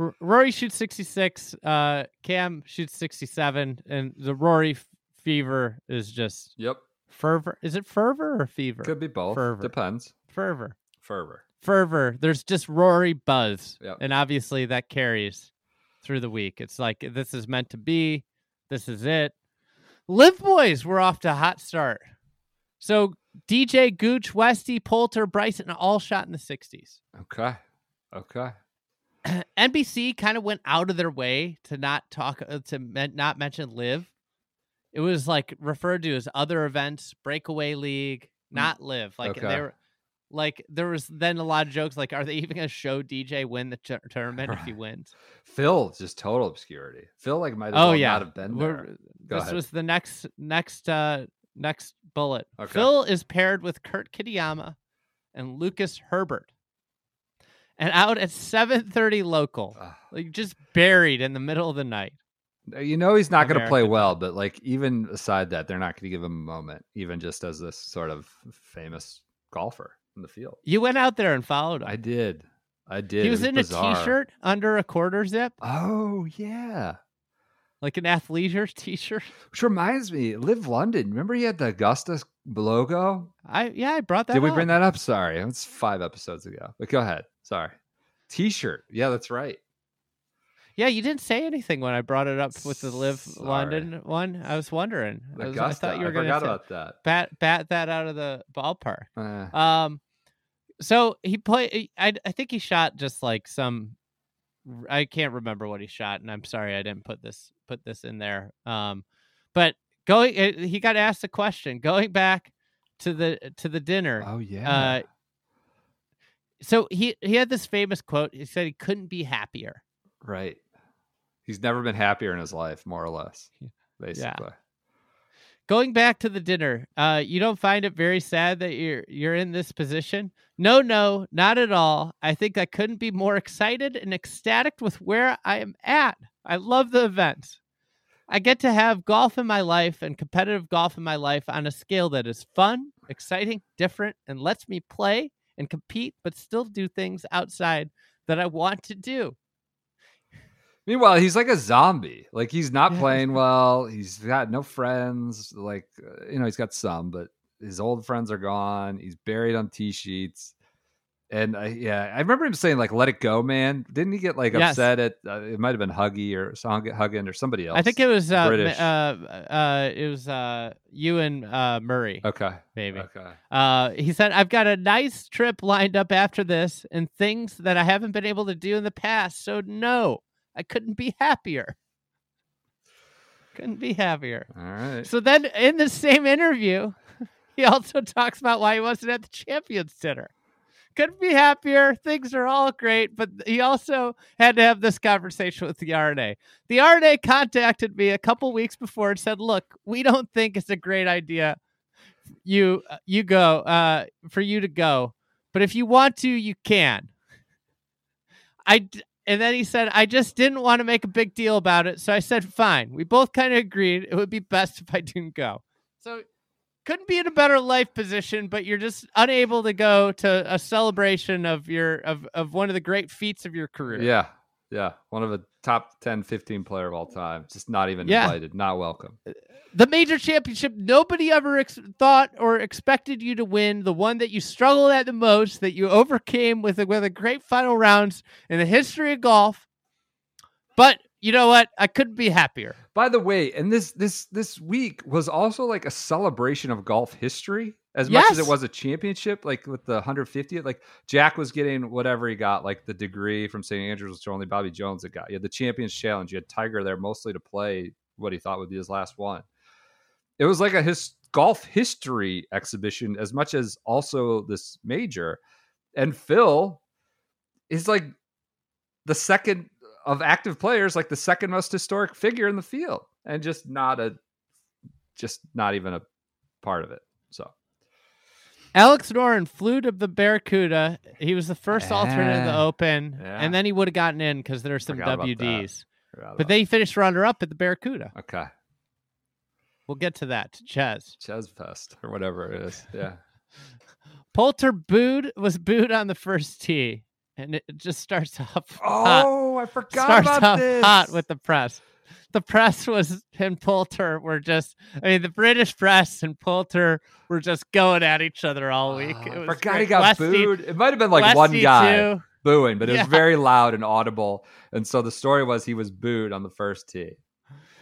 R- Rory shoots 66, uh, Cam shoots 67, and the Rory f- fever is just Yep. fervor. Is it fervor or fever? Could be both. Fervor. Depends. fervor. Fervor. Fervor. There's just Rory buzz. Yep. And obviously that carries through the week. It's like this is meant to be. This is it. LIV boys were off to a hot start. So DJ, Gooch, Westy, Poulter, Bryson all shot in the 60s. Okay. Okay. [CLEARS THROAT] NBC kind of went out of their way to not talk uh, to not mention LIV. It was like referred to as other events, breakaway league, not LIV. Like Okay. they were, like there was then a lot of jokes like, are they even going to show DJ win the tournament if he wins? Phil, just total obscurity. Phil, like, might as Oh well yeah, not have been We're- there. Go this ahead. was the next next uh next bullet. Okay. Phil is paired with Kurt Kitayama and Lucas Herbert, and out at seven thirty local, Ugh. like just buried in the middle of the night. You know he's not going to play well, but like even aside that, they're not going to give him a moment, even just as this sort of famous golfer in the field. You went out there and followed him. I did, I did. he It was, in bizarre. a t-shirt under a quarter zip, Oh yeah, like an athleisure [LAUGHS] t-shirt. which reminds me, LIV London. Remember he had the Augusta logo? I yeah, I brought that. Up. Did we bring that up? Sorry, it's five episodes ago. But go ahead. Sorry. T-shirt. Yeah, that's right. Yeah, you didn't say anything when I brought it up with the LIV Sorry. London one. I was wondering. I, was, I thought you were going to about that. bat bat that out of the ballpark. Uh, Um, so he played. I I think he shot just like some. I can't remember what he shot, and I'm sorry I didn't put this put this in there. Um, but going, uh, he got asked a question going back to the to the dinner. oh yeah. Uh, so he he had this famous quote. He said he couldn't be happier. right. He's never been happier in his life, more or less. Basically. Going back to the dinner, uh, you don't find it very sad that you're you're in this position? No, no, not at all. I think I couldn't be more excited and ecstatic with where I am at. I love the event. I get to have golf in my life and competitive golf in my life on a scale that is fun, exciting, different, and lets me play and compete, but still do things outside that I want to do. Meanwhile, he's like a zombie. Like he's not Yeah. playing well. He's got no friends. Like uh, you know, he's got some, but his old friends are gone. He's buried on t sheets. And I, yeah, I remember him saying like "Let it go, man." Didn't he get like Yes. upset at? Uh, it might have been Huggy or Song Huggin or somebody else. I think it was uh, British. uh, uh, it was uh, you and uh, Murray, Okay. maybe. Okay. Uh, he said, I've got a nice trip lined up after this and things that I haven't been able to do in the past. So, no, I couldn't be happier. Couldn't be happier. All right. So, then in the same interview, [LAUGHS] he also talks about why he wasn't at the champions dinner. Couldn't be happier. Things are all great. But he also had to have this conversation with the R&A. The R&A contacted me a couple weeks before and said, Look, we don't think it's a great idea you you go uh for you to go but if you want to you can i and then he said i just didn't want to make a big deal about it so i said fine we both kind of agreed it would be best if i didn't go so couldn't be in a better life position, but you're just unable to go to a celebration of your of of one of the great feats of your career. Yeah. Yeah. One of the top 10, 15 player of all time. Just not even Yeah. invited, not welcome. Uh, the major championship nobody ever ex- thought or expected you to win the one that you struggled at the most that you overcame with a, with a great final rounds in the history of golf but you know what i couldn't be happier By the way, and this this this week was also like a celebration of golf history as much as it was a championship. Like with the 150th, like Jack was getting whatever he got, like the degree from St. Andrews, which only Bobby Jones had got. You had the Champions Challenge. You had Tiger there mostly to play what he thought would be his last one. It was like a his golf history exhibition as much as also this major. And Phil is like the second of active players, like the second most historic figure in the field, and just not a, just not even a part of it. So alex noren flew to the barracuda he was the first ah. alternate in the open Yeah. and then he would have gotten in because there's some Forgot wds but they finished runner up at the barracuda okay, we'll get to that Chez. Chez Fest or whatever it is. Yeah, [LAUGHS] Poulter booed was booed on the first tee, and it just starts off oh, hot. Oh, I forgot starts about off this. hot with the press. The press was and Poulter were just. I mean, the British press and Poulter were just going at each other all week. Ah, It was forgot great. he got Westy- booed. It might have been like one guy too. booing, but it Yeah. was very loud and audible. And so the story was he was booed on the first tee.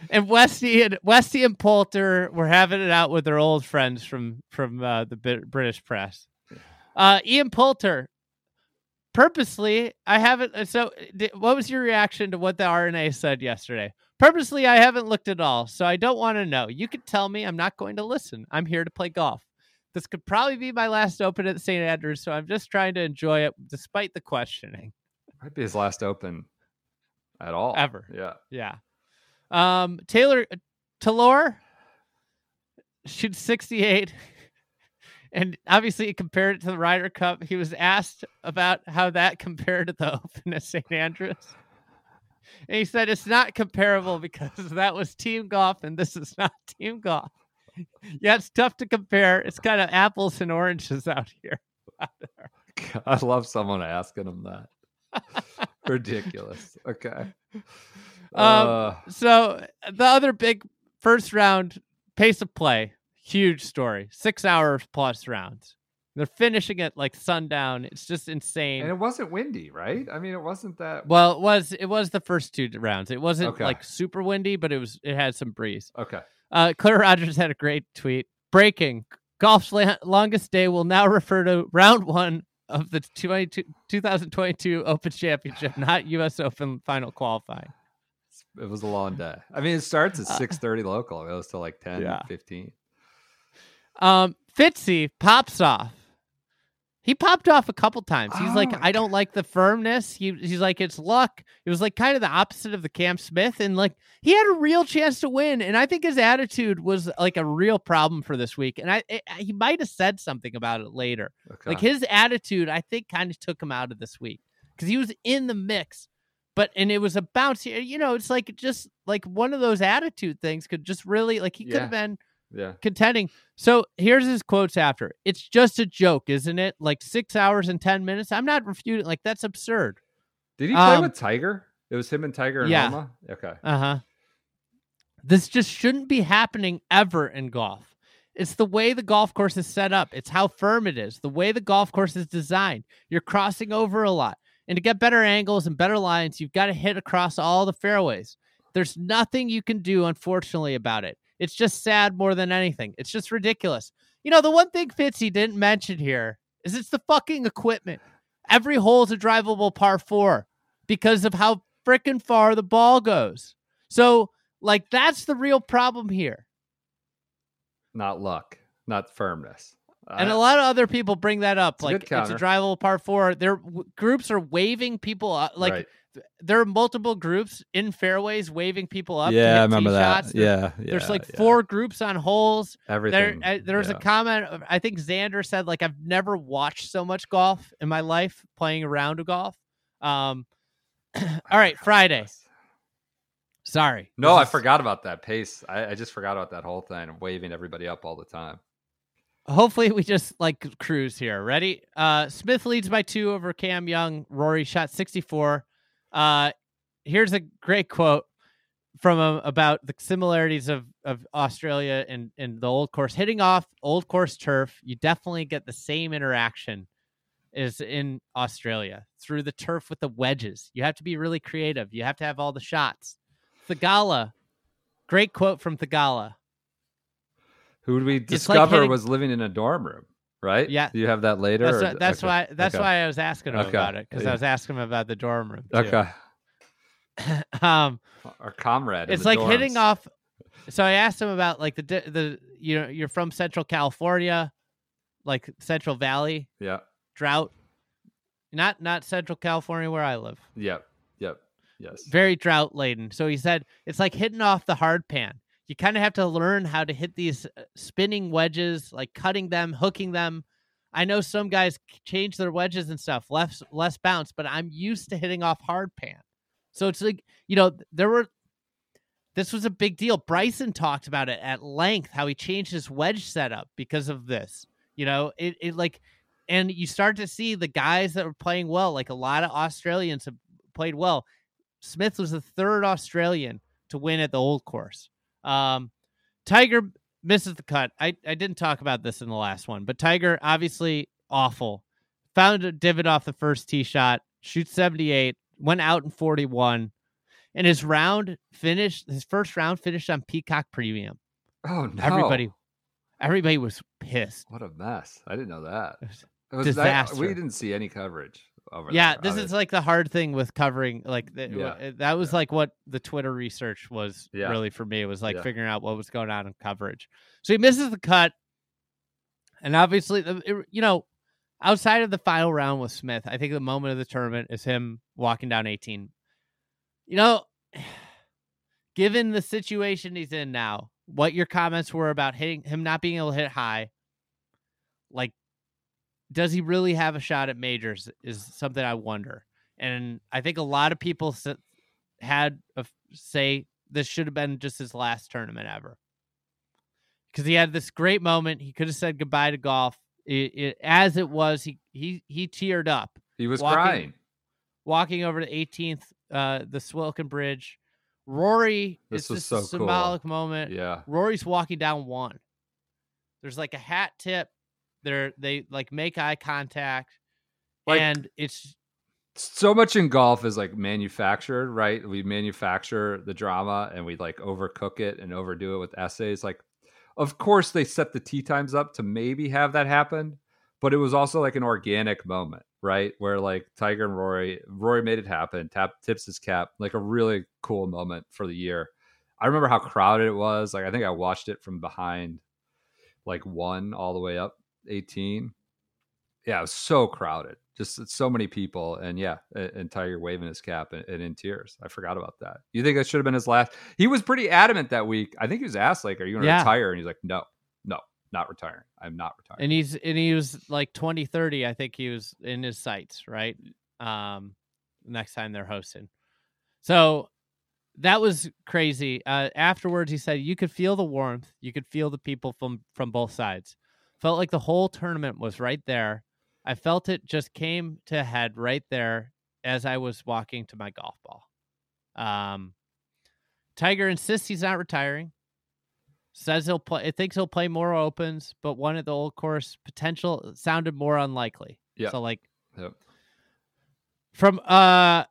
and Westy and Westy and Poulter were having it out with their old friends from from uh, the Brit- British press. Uh, Ian Poulter, purposely, I haven't. So, di- what was your reaction to what the R&A said yesterday? Purposely, I haven't looked at all, so I don't want to know. You could tell me. I'm not going to listen. I'm here to play golf. This could probably be my last Open at St. Andrews, so I'm just trying to enjoy it despite the questioning. Might be his last open at all. Ever. Yeah. Yeah. Um, Taylor Taylor shoots 68. [LAUGHS] And obviously, he compared it to the Ryder Cup. He was asked about how that [LAUGHS] compared to the Open at St. Andrews. And he said it's not comparable because [LAUGHS] that was team golf and this is not [LAUGHS] team golf. Yeah, it's tough to compare. It's kind of apples and oranges out here. [LAUGHS] I love someone asking him that. Ridiculous. Okay. Um, Uh, So the other big first round pace of play, huge story. Six hours plus rounds. They're finishing at like sundown. It's just insane. and it wasn't windy, right? I mean, it wasn't that. well, it was it was the first two rounds. It wasn't Okay. like super windy, but it was it had some breeze. Okay. Uh, Claire Rogers had a great tweet. Breaking: Golf's la- longest day will now refer to round one of the 22 2022 Open Championship, not [LAUGHS] U.S. Open final qualifying. It was a long day. I mean, it starts at Uh, 6.30 local. It goes to like 10, Yeah. 15. Um, Fitzy pops off. He popped off a couple times. He's like, Oh, I don't like the firmness. He, he's like, it's luck. It was like kind of the opposite of the Cam Smith, and like he had a real chance to win. And I think his attitude was like a real problem for this week. And I, I he might have said something about it later. Okay. Like his attitude, I think, kind of took him out of this week because he was in the mix. But and it was a bounce. You know, it's like just like one of those attitude things could just really like he could have been yeah. contending. So here's his quotes after. It's just a joke, isn't it? Like six hours and ten minutes. I'm not refuting. Like that's absurd. Did he play Um, with Tiger? It was him and Tiger and yeah. Okay. Uh huh. This just shouldn't be happening ever in golf. It's the way the golf course is set up. It's how firm it is. The way the golf course is designed. You're crossing over a lot. And to get better angles and better lines, you've got to hit across all the fairways. There's nothing you can do, unfortunately, about it. It's just sad more than anything. It's just ridiculous. You know, the one thing Fitzy didn't mention here is it's the fucking equipment. Every hole's a drivable par four because of how freaking far the ball goes. So, like, that's the real problem here. Not luck, not firmness. And a lot of other people bring that up. It's Like, it's a drivable par four. Their w- groups are waving people up. Like, right. There are multiple groups in fairways waving people up. to yeah, I remember that. There- yeah, There's like yeah. four groups on holes. Everything. There, there was yeah. a comment. I think Xander said like I've never watched so much golf in my life playing a round of golf. Um, [CLEARS THROAT] all right, Friday. Sorry. No, I forgot about that pace. I, I just forgot about that whole thing of waving everybody up all the time. hopefully we just like cruise here. Ready? Uh, Smith leads by two over Cam Young. Rory shot 64. Uh, here's a great quote from him about the similarities of, of Australia and, and the old course. Hitting off old course turf, you definitely get the same interaction as in Australia through the turf with the wedges. You have to be really creative. You have to have all the shots. Theegala, great quote from Theegala. Who would we like discover hitting- was living in a dorm room, right? Yeah. Do you have that later? That's, that's okay. why. That's Okay. why I was asking him Okay. about it because I was asking him about the dorm room. too. Okay. [LAUGHS] um, Our comrade. it's like hitting off. So I asked him about like the the you know you're from Central California, like Central Valley Yeah. drought, not not Central California where I live. Yep. Yep. Yes. very drought laden. So he said it's like hitting off the hard pan. You kind of have to learn how to hit these uh, spinning wedges, like cutting them, hooking them. I know some guys change their wedges and stuff, less less bounce, but I'm used to hitting off hard pan. So it's like you know there were. This was a big deal. Bryson talked about it at length how he changed his wedge setup because of this. You know, it, it like, and you start to see the guys that were playing well. Like a lot of Australians have played well. Smith was the third Australian to win at the old course. Um, Tiger misses the cut. I, I didn't talk about this in the last one, but Tiger obviously awful. Found a divot off the first tee shot, shoots 78, went out in 41. And his round finished, his first round finished on Peacock Premium. Oh no! Everybody, everybody was pissed. What a mess! I didn't know that. It was was that- disaster. we didn't see any coverage over yeah there. this is like the hard thing with covering like the, Yeah. that was like what the twitter research was Yeah. really for me it was like Yeah. figuring out what was going on in coverage so he misses the cut and obviously it- you know outside of the final round with smith i think the moment of the tournament is him walking down 18 you know [SIGHS] given the situation he's in now what your comments were about hitting him not being able to hit high like does he really have a shot at majors is something I wonder. And I think a lot of people had a, say this should have been just his last tournament ever. Because he had this great moment. He could have said goodbye to golf. It, it, as it was, he, he he teared up he was walking- crying. walking over to 18th, uh, the Swilcan Bridge. Rory, This was so a cool. symbolic moment. Yeah. Rory's walking down one. There's like a hat tip. They're they like make eye contact, Like- and it's so much in golf is like manufactured, right? We manufacture the drama and we like overcook it and overdo it with essays. Like, of course, they set the tea times up to maybe have that happen, but it was also like an organic moment, right? Where like Tiger and Rory, Rory made it happen, tap tips his cap, like a really cool moment for the year. I remember how crowded it was. Like, I think I watched it from behind, like one all the way up 18 yeah, it was so crowded. Just so many people, and yeah, and, Tiger waving his cap and, and in tears. I forgot about that. You think that should have been his last? He was pretty adamant that week. I think he was asked, like, "Are you going to Yeah. retire?" And he's like, "No, no, not retiring. I'm not retiring." and he's and he was like 2030. I think he was in his sights right. Um, next time they're hosting, so that was crazy. Uh, afterwards, he said you could feel the warmth, you could feel the people from from both sides. Felt like the whole tournament was right there. I felt it just came to a head right there as I was walking to my golf ball. Um, Tiger insists he's not retiring. Says he'll play. It thinks he'll play more opens, but one at the old course potential sounded more unlikely. Yeah. So like Yep. from uh,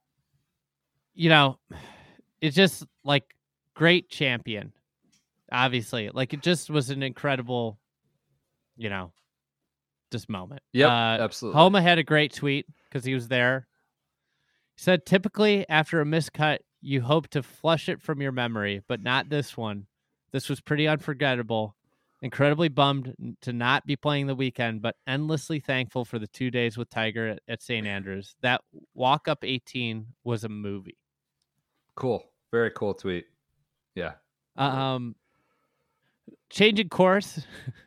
you know, it's just like great champion. Obviously, like it just was an incredible, you know, just moment. Yeah, Uh, absolutely. Homa had a great tweet because he was there. He said, typically after a miscut, you hope to flush it from your memory, but not this one. This was pretty unforgettable. Incredibly bummed to not be playing the weekend, but endlessly thankful for the two days with Tiger at, at St. Andrews. That walk up 18 was a movie. Cool. Very cool tweet. Yeah. Um, changing course, [LAUGHS]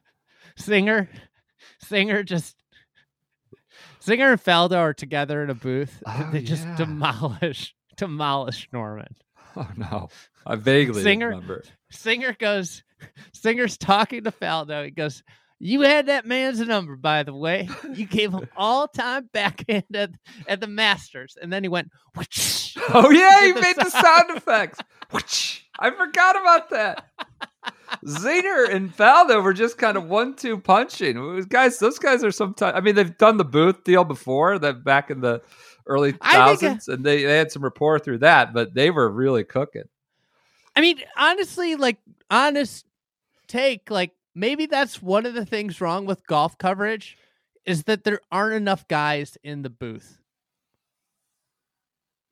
Zinger, Zinger just Zinger and Faldo are together in a booth. Oh, they just yeah. demolish demolish Norman. Oh no, I vaguely Zinger- remember. Zinger goes, Zinger's talking to Faldo. He goes, You had that man's number, by the way. You gave him [LAUGHS] all time backhand at, at the Masters, and then he went. "Whoosh." Oh yeah, he the made the sound. sound effects. Whoosh. I forgot about that. [LAUGHS] Zinger and Faldo were just kind of one-two punching. Was- guys, those guys are sometimes. I mean, they've done the booth deal before, that back in the early uh, thousands, and they, they had some rapport through that. But they were really cooking. I mean, honestly, like honest take, like maybe that's one of the things wrong with golf coverage is that there aren't enough guys in the booth.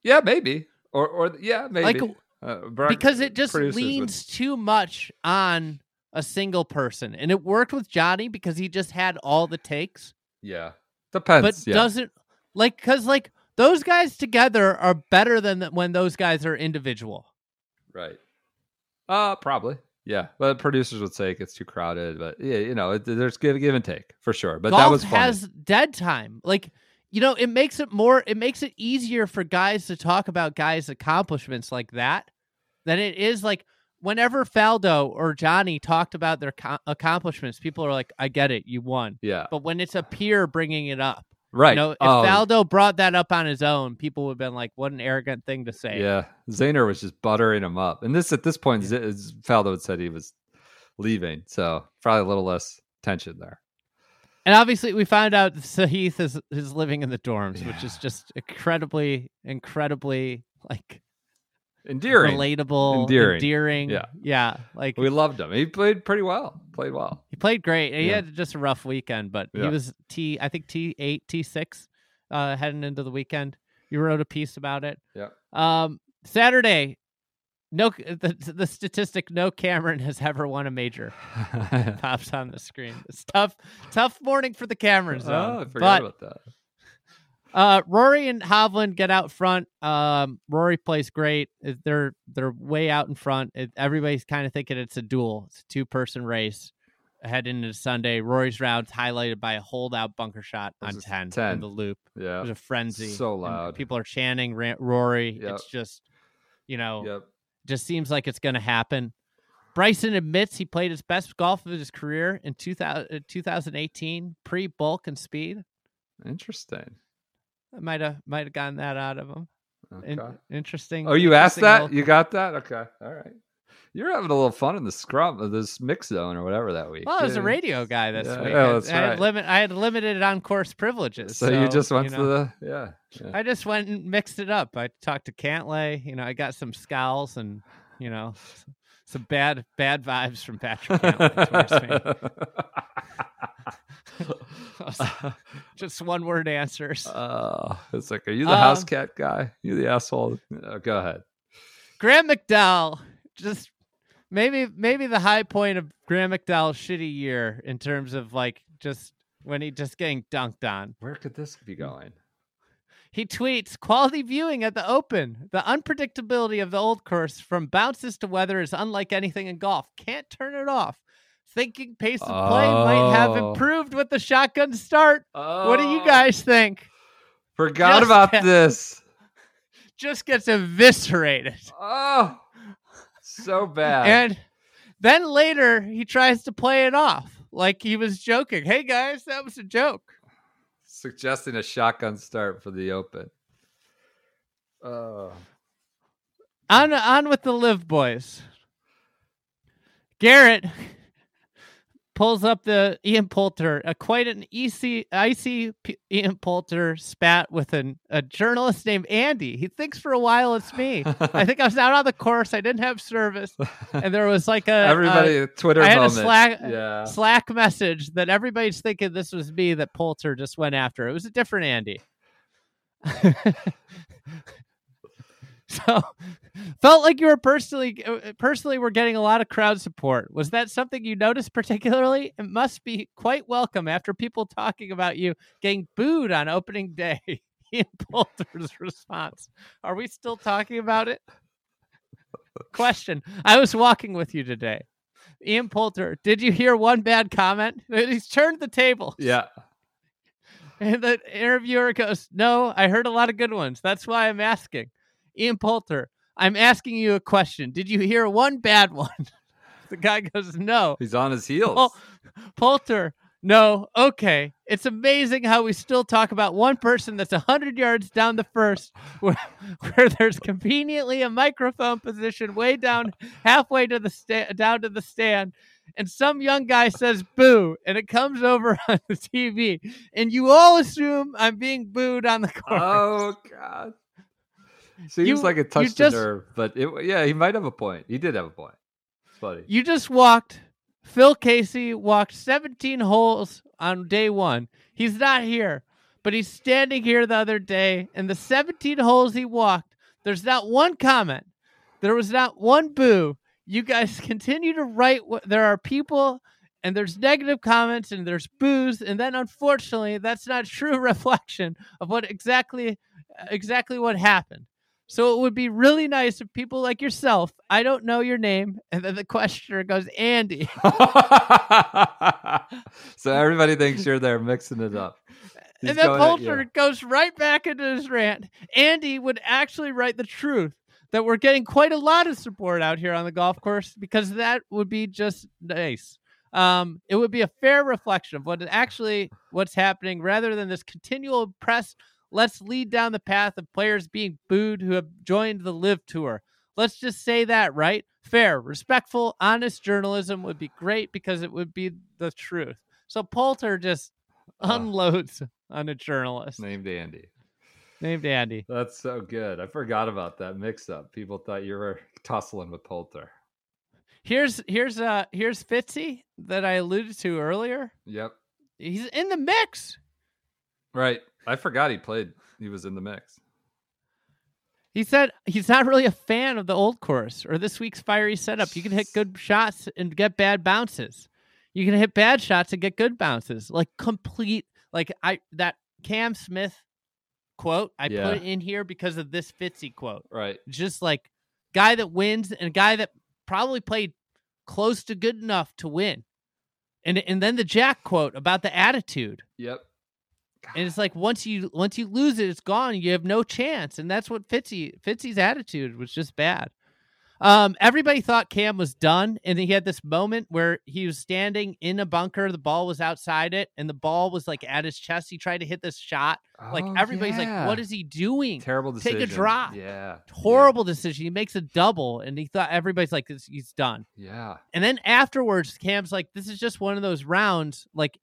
Yeah, maybe, or or yeah, maybe. Like, uh, because it just leans too much on a single person. And it worked with Johnny because he just had all the takes, yeah, depends. but yeah. doesn't like cuz like those guys together are better than when those guys are individual. Right. Uh, probably. Yeah, but producers would say it gets too crowded. But yeah, you know, it, there's give give and take for sure. But golf that was funny. has dead time. Like you know, it makes it more. It makes it easier for guys to talk about guys' accomplishments like that than it is like whenever Faldo or Johnny talked about their co- accomplishments. People are like, "I get it, you won." yeah, But when it's a peer bringing it up, right. you know, if Oh, Faldo brought that up on his own, people would have been like, "What an arrogant thing to say." yeah, Zinger was just buttering him up, and this at this point, Z- Z- Faldo had said he was leaving, so probably a little less tension there. And obviously, we found out [LAUGHS] Sahith is is living in the dorms, which is just incredibly, incredibly like Endearing. relatable, Endearing. endearing. Yeah. yeah. Like We loved him. He played pretty well. Played well. he played great. He Yeah. had just a rough weekend, but he was T. I think T eight, T six, uh, heading into the weekend. You wrote a piece about it. Yeah. Um, Saturday, no, the the statistic: no Cameron has ever won a major. [LAUGHS] Pops on the screen. It's tough, tough morning for the zone. oh, I forgot but about that. [LAUGHS] uh, Rory and Hovland get out front. Um, Rory plays great. It- They're they're way out in front. It, everybody's kind of thinking it's a duel. It's a two person race heading into Sunday. Rory's round's highlighted by a holdout bunker shot on is 10, 10. in the loop. It Yeah. was a frenzy. So and loud. People are chanting Rory. Yep. It's just, you know, Yep. Just seems like it's going to happen. Bryson admits he played his best golf of his career in 2000, uh, 2018, pre bulk and speed. Interesting. I might have might have gotten that out of him. Okay. In- interesting. Oh, you asked that? little- You got that? Okay. All right. You're having a little fun in the scrum of this mix zone or whatever that week. Well, I was a radio guy this Yeah, week. oh, I- that's I, had right. limit. I had limited on course privileges. So, you just went know, to the yeah. yeah. I just went and mixed it up. I talked to Cantlay. You know, I got some scowls and you know some bad bad vibes from Patrick Cantlay towards me. [LAUGHS] just one word answers. Uh, [LAUGHS] it's like, are you the house Um, cat guy? You the asshole? Uh, go ahead. Graham McDowell, just maybe maybe the high point of Graham McDowell's shitty year in terms of like just when he just getting dunked on. Where could this be going? He tweets quality viewing at the Open. The unpredictability of the old course from bounces to weather is unlike anything in golf. Can't turn it off. Thinking pace of play might have Oh. improved with the shotgun start. What do you Oh, guys think? Forgot Just about this. [LAUGHS] Just gets eviscerated. Oh, so bad. And then later he tries to play it off like he was joking. Hey guys, that was a joke. Suggesting a shotgun start for the Open. Oh, On on with the LIV boys. Garrett pulls up the Ian Poulter, a quite an easy, icy P- Ian Poulter spat with an, a journalist named Andy. He thinks for a while it's me. I think I was out on the course. I didn't have service, and there was like a everybody, a Twitter I had a. Slack- yeah. Slack message that everybody's thinking this was me that Poulter just went after. It was a different Andy. [LAUGHS] [LAUGHS] so felt like you were personally uh, personally were getting a lot of crowd support. Was that something you noticed particularly? It must be quite welcome after people talking about you getting booed on opening day. [LAUGHS] Ian Poulter's response. Are we still talking about it? Question. I was walking with you today. Ian Poulter, did you hear one bad comment? [LAUGHS] He's turned the table. Yeah. And the interviewer goes, No, I heard a lot of good ones. That's why I'm asking. Ian Poulter, I'm asking you a question. Did you hear one bad one? [LAUGHS] the guy goes, No. He's on his heels. Well, Poulter, no, okay. It's amazing how we still talk about one person that's 100 yards down the first, [LAUGHS] where, where there's conveniently a microphone position way down, halfway to the sta- down to the stand, and some young guy says boo, and it comes over [LAUGHS] on the TV, and you all assume I'm being booed on the court. Oh God. Seems You- like it touched just- a nerve, but it, yeah, he might have a point. He did have a point. It's funny. You just walked. Phil Casey walked 17 holes on day one. He's not here, but he's standing here the other day, and the 17 holes he walked, there's not one comment. There was not one boo. You guys [LAUGHS] continue to write. What, there are people, and there's negative comments, and there's boos, and then unfortunately, that's not [LAUGHS] true reflection of what exactly, exactly what happened. So it would be really nice if people like yourself, I don't know your name, and then the questioner goes, Andy. [LAUGHS] so everybody thinks you're there mixing it up. [LAUGHS] He's and then Poulter goes right back into his rant. Andy would actually write the truth that we're getting quite a lot of support out here on the golf course because that would be just nice. Um, it would be a fair reflection of what actually what's happening rather than this continual press. Let's lead down the path of players being booed who have joined the LIV tour. Let's just say that, right? Fair, respectful, honest journalism would be great because it would be the truth. So Poulter just [LAUGHS] unloads on a journalist named Andy. named Andy. That's so good. I forgot about that mix up. People thought you were [LAUGHS] tussling with Poulter. Here's here's uh here's Fitzy that I alluded to earlier. Yep. He's in the mix. Right. I forgot he played. He was in the mix. He said he's not really a fan of the old course or this week's fiery setup. You can hit good shots and get bad bounces. You can hit bad shots and get good bounces. Like complete like I that Cam Smith quote I Yeah. put in here because of this Fitzy quote. Right. Just like guy that wins and guy that probably played close to good enough to win. And and then the Jack quote about the attitude. Yep. And it's like once you once you lose it, it's gone. You have no chance, and that's what Fitzy Fitzy's attitude was just bad. Um, everybody thought Cam was done, and he had this moment where he was standing in a bunker. The ball was outside it, and the ball was like at his chest. He tried to hit this shot. Like Oh, everybody's yeah. like, "What is he doing?" Terrible decision. Take a drop. Yeah. Horrible decision. He makes a double, and he thought everybody's like, he's done." Yeah. And then afterwards, Cam's like, "This is just one of those rounds, like,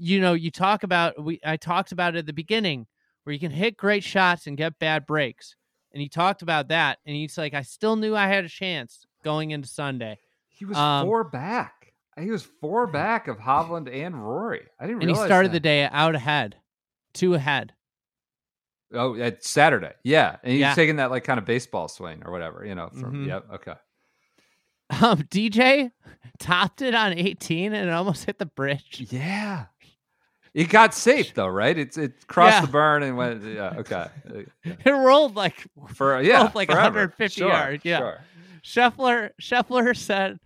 you know, you talk about. We I talked about it at the beginning, where you can hit great shots and get bad breaks, and he talked about that, and he's like, I still knew I had a chance going into Sunday, He was Um, four back. He was four back of Hovland and Rory. I didn't and he started that. the day out ahead, two ahead. Oh, it's Saturday. Yeah. And he's Yeah. taking that like kind of baseball swing or whatever, you know. From Mhm. yep. Okay. [LAUGHS] Um, DJ topped it on 18 and it almost hit the bridge. Yeah. It got safe though, right? It's it crossed Yeah. the burn and went. Yeah. Okay. Uh, [LAUGHS] It rolled like For [LAUGHS] yeah, Both, like, forever. 150 Sure, yards, yeah. Sure. Scheffler Scheffler said,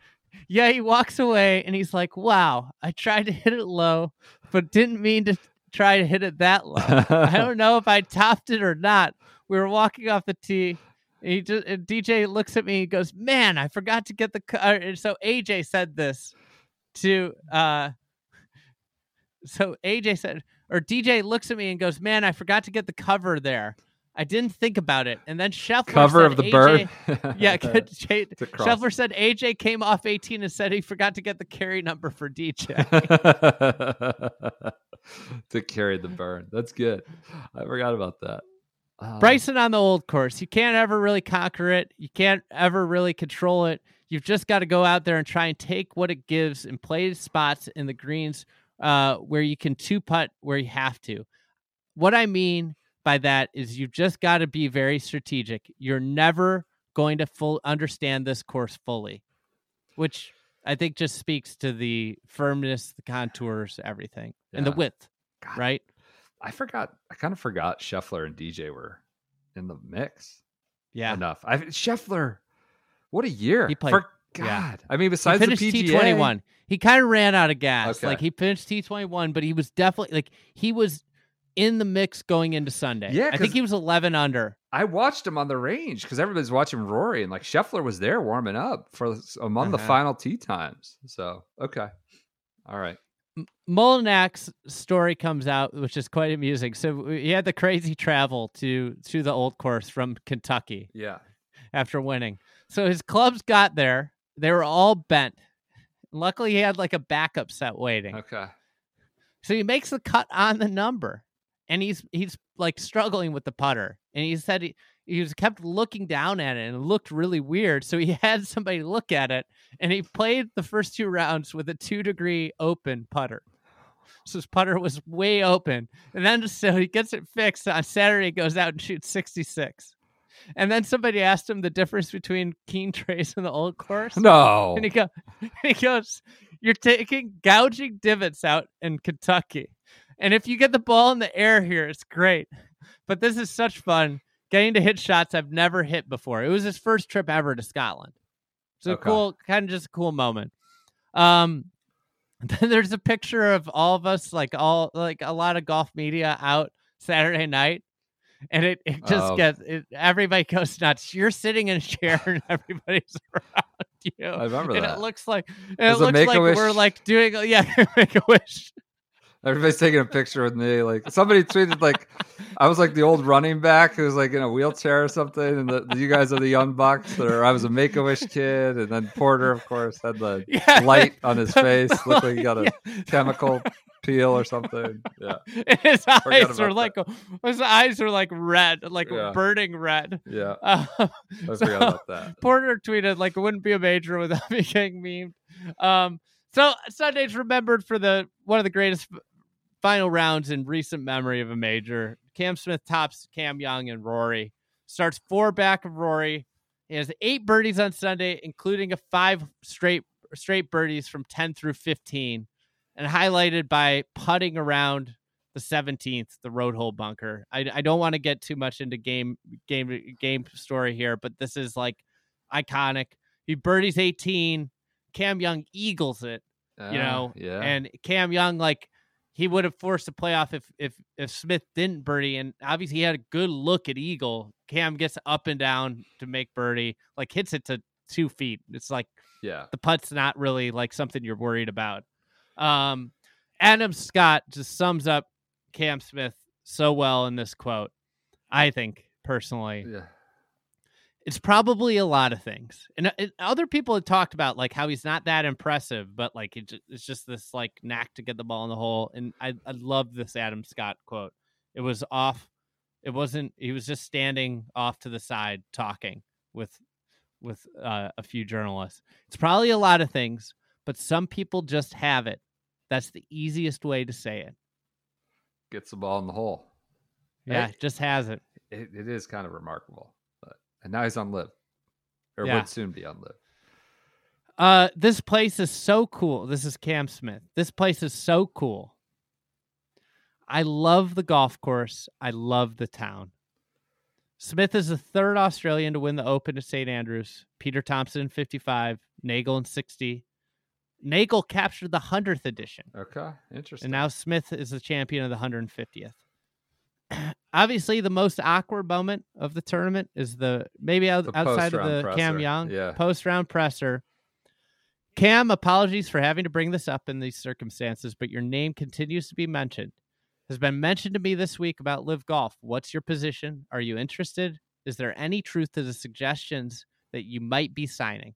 "Yeah, he walks away and he's like, "Wow, I tried to hit it low, but didn't mean to try to hit it that low. I [LAUGHS] don't know if I topped it or not. We were walking off the tee. He just DJ looks at me and goes, "Man, I forgot to get the." Co-. uh, and So AJ said this to. uh So AJ said, or DJ looks at me and goes, "Man, I forgot to get the cover there. I didn't think about it." And then Scheffler Cover said of the AJ bird. [LAUGHS] [LAUGHS] yeah, good. Jay- Scheffler said AJ came off 18 and said he forgot to get the carry number for DJ. [LAUGHS] to carry the burn. That's good. I forgot about that. Um, Bryson on the old course, you can't ever really conquer it. You can't ever really control it. You've just got to go out there and try and take what it gives and play spots in the greens uh, where you can two putt where you have to. What I mean by that is you've just got to be very strategic. You're never going to full understand this course fully, which I think just speaks to the firmness, the contours, everything, and the width, God, right? I forgot. I kind of forgot Scheffler and DJ were in the mix. Yeah. Enough. I Scheffler. What a year. He played- For yeah. I mean, he besides finished the PGA, T twenty one. He kind of ran out of gas. Okay. Like he finished T twenty one, but he was definitely like he was in the mix going into Sunday. Yeah, I think he was eleven under. I watched him on the range because everybody's watching Rory, and like Scheffler was there warming up for among the Uh-huh. final tee times. So okay, All right. Mullinax's story comes out, which is quite amusing. So he had the crazy travel to to the old course from Kentucky Yeah. after winning. So his clubs got there; they were all bent. Luckily, he had like a backup set waiting. Okay. So he makes the cut on the number, and he's he's like struggling with the putter. And he said he he was kept looking down at it and it looked really weird. So he [LAUGHS] had somebody look at it, and he played the first two rounds with a two degree open putter. So his putter was way open, and then so he gets it fixed on Saturday. Goes out and shoots sixty six. And then somebody asked him the difference between Keene Trace and the old course. No. And he go, [LAUGHS] he goes, "You're taking gouging divots out in Kentucky, and if you get the ball in the air here, it's great. But this is such fun getting to hit shots I've never hit before. It was his first trip ever to Scotland. So Okay. cool, kind of just a cool moment. Um, [LAUGHS] then there's a picture of all of us, like all like a lot of golf media out Saturday night. And it, it just Oh. gets it, everybody goes nuts. You're sitting in a chair and [LAUGHS] everybody's [LAUGHS] around you. I remember and that. it looks like it looks like we're like doing yeah, [LAUGHS] make a wish. Everybody's taking a picture with me. Like somebody tweeted, like I was like the old running back who was like in a wheelchair or something, and the, you guys are the young bucks. Or I was a Make a Wish kid, and then Porter, of course, had the [LAUGHS] Yeah. light on his [LAUGHS] face, looked like he got a Yeah. chemical peel or something. Yeah, [LAUGHS] his eyes are like his eyes are like red, like Yeah. burning red. yeah. Um, I so- forgot about that. Porter tweeted like it wouldn't be a major without me getting memed. Um, so Sunday's remembered for the one of the greatest final rounds in recent memory of a major. Cam Smith tops Cam Young and Rory. Starts four back of Rory. He has eight birdies on Sunday, including a five straight straight birdies from ten through fifteen, and highlighted by putting around the 17th, the road hole bunker. I, I don't want to get too much into game game game story here, but this is like iconic. He birdies 18. Cam Young eagles it, you Ah, know, yeah. and Cam Young like he would have forced a playoff if if if Smith didn't birdie, and obviously he had a good look at eagle. Cam gets up and down to make birdie, like hits it to two feet. It's like yeah. the putt's not really like something you're worried about. Um, Adam Scott just sums up Cam Smith so well in this quote. I think personally, Yeah. It's probably a lot of things, and, uh, and other people had talked about like how he's not that impressive, but like it, it's just this like knack to get the ball in the hole. And I I love this Adam Scott quote. It was off. It wasn't. He was just standing off to the side talking with with uh, a few journalists. It's probably a lot of things, but some people just have it. That's the easiest way to say it. Gets the ball in the hole. Yeah, just has it. It, it is kind of remarkable. And now he's on LIV, or Yeah. would soon be on LIV. Uh, this place is so cool. This is Cam Smith. This place is so cool. I love the golf course. I love the town. Smith is the third Australian to win the Open at St. Andrews. Peter Thomson in 55, Nagle in 60. Nagle captured the 100th edition. Okay, interesting. And now Smith is the champion of the 150th. Obviously, the most awkward moment of the tournament is the maybe out, The outside of post-round the Cam Young yeah. post round presser. Cam, apologies for having to bring this up in these circumstances, but your name continues to be mentioned. Has been mentioned to me this week about LIV Golf. What's your position? Are you interested? Is there any truth to the suggestions that you might be signing?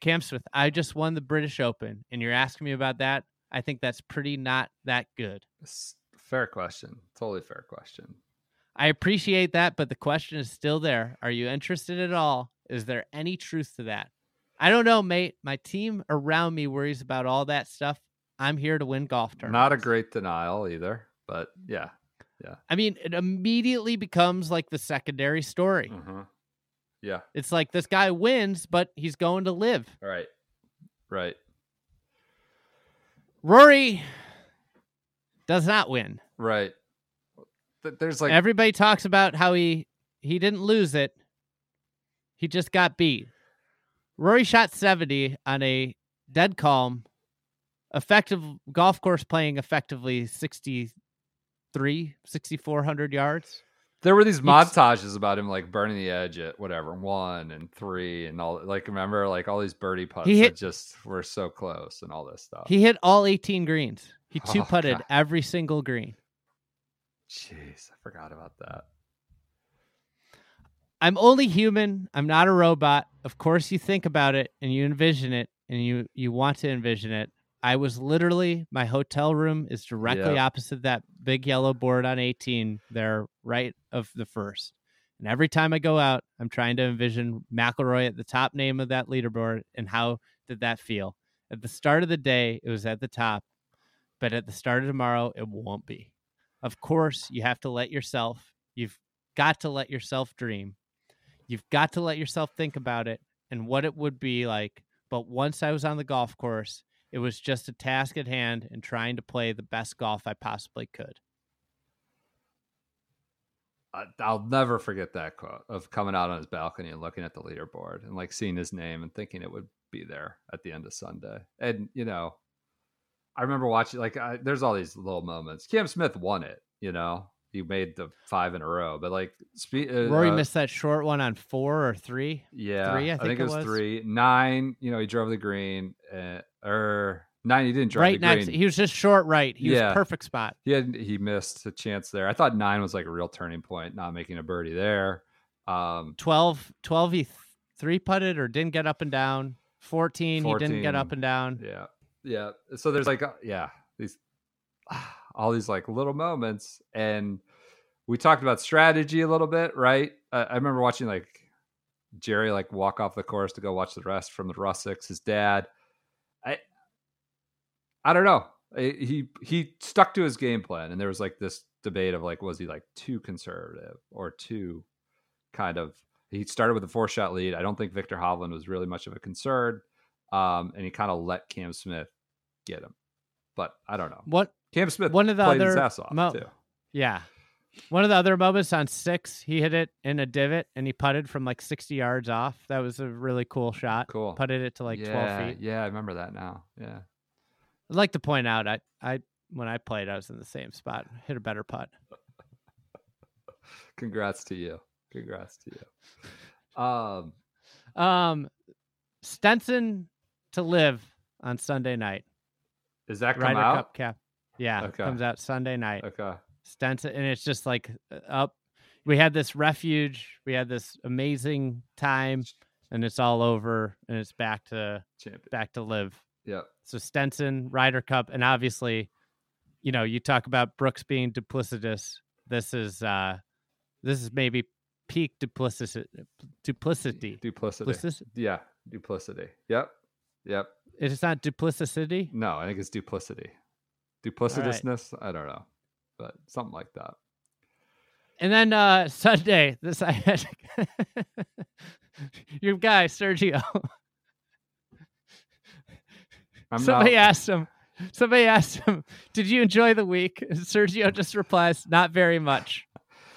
Cam Smith, I just won the British Open, and you're asking me about that. I think that's pretty not that good. Fair question. Totally fair question. I appreciate that, but the question is still there. Are you interested at all? Is there any truth to that? I don't know, mate. My team around me worries about all that stuff. I'm here to win golf tournaments. Not a great denial either, but yeah. Yeah. I mean, it immediately becomes like the secondary story. Uh-huh. Yeah. It's like this guy wins, but he's going to LIV. Right. Right. Rory does not win. Right. There's like Everybody talks about how he he didn't lose it. He just got beat. Rory shot 70 on a dead calm, effective golf course playing effectively 63, 6400 yards. There were these montages about him like burning the edge at whatever one and three and all. Like remember, like all these birdie putts He that hit- just were so close and all this stuff. He hit all 18 greens. He [LAUGHS] oh, two putted God. every single green. Jeez, I forgot about that. I'm only human. I'm not a robot. Of course, you think about it and you envision it and you you want to envision it. I was literally my hotel room is directly Yeah. opposite that big yellow board on 18 there, right of the first. And every time I go out, I'm trying to envision McIlroy at the top name of that leaderboard and how did that feel? At the start of the day, it was at the top, but at the start of tomorrow, it won't be. Of course, you have to let yourself, you've got to let yourself dream. You've got to let yourself think about it and what it would be like. But once I was on the golf course, it was just a task at hand and trying to play the best golf I possibly could. I'll never forget that quote of coming out on his balcony and looking at the leaderboard and like seeing his name and thinking it would be there at the end of Sunday. And you know, I remember watching like I, there's all these little moments. Cam Smith won it. You know, he made the five in a row, but like spe- uh, Rory uh, missed that short one on four or three. Yeah, three, I I, think think, it it was, was. three. Nine, you know, he drove the green, uh, or nine, he didn't drive right the next. green. He was just short right. He Yeah. was perfect spot. He had he missed a chance there. I thought nine was like a real turning point, not making a birdie there. Um, 12, 12 he th- three putted or didn't get up and down. 14, he didn't get up and down. yeah, yeah. So there's like, yeah, these [SIGHS] all these like little moments, and we talked about strategy a little bit, right? Uh, I remember watching like Gerry like walk off the course to go watch the rest from the Rusacks. His dad, I, I don't know. He he stuck to his game plan, and there was like this debate of like, was he like too conservative or too kind of? He started with a four shot lead. I don't think Viktor Hovland was really much of a concern, um, and he kind of let Cam Smith get him. But I don't know. What Cam Smith One of the played his other ass off mo- too. Yeah. One of the other moments on six, he hit it in a divot and he putted from like 60 yards off. That was a really cool shot. Cool. Putted it to like yeah, 12 feet. Yeah, I remember that now. Yeah. I'd like to point out, I, I, when I played, I was in the same spot, hit a better putt. [LAUGHS] Congrats to you. Congrats to you. Um, Um, Stenson to LIV on Sunday night. is that come Ryder out? Cup cap. Yeah, Okay. comes out Sunday night. Okay. Stenson, and it's just like up. We had this refuge. We had this amazing time, and it's all over, and it's back to Champion. back to LIV. Yeah. So Stenson, Ryder Cup, and obviously, you know, you talk about Brooks being duplicitous. This is uh this is maybe peak duplicity. Duplicity. Duplicity. Duplicis- Yeah. Duplicity. Yep. Yep. It's not duplicity. No, I think it's duplicity. Duplicitousness? I don't know. But something like that. And then uh Sunday, this I had [LAUGHS] your guy Sergio. I'm somebody not, asked him. Somebody asked him, "Did you enjoy the week?" And Sergio just replies, "Not very much."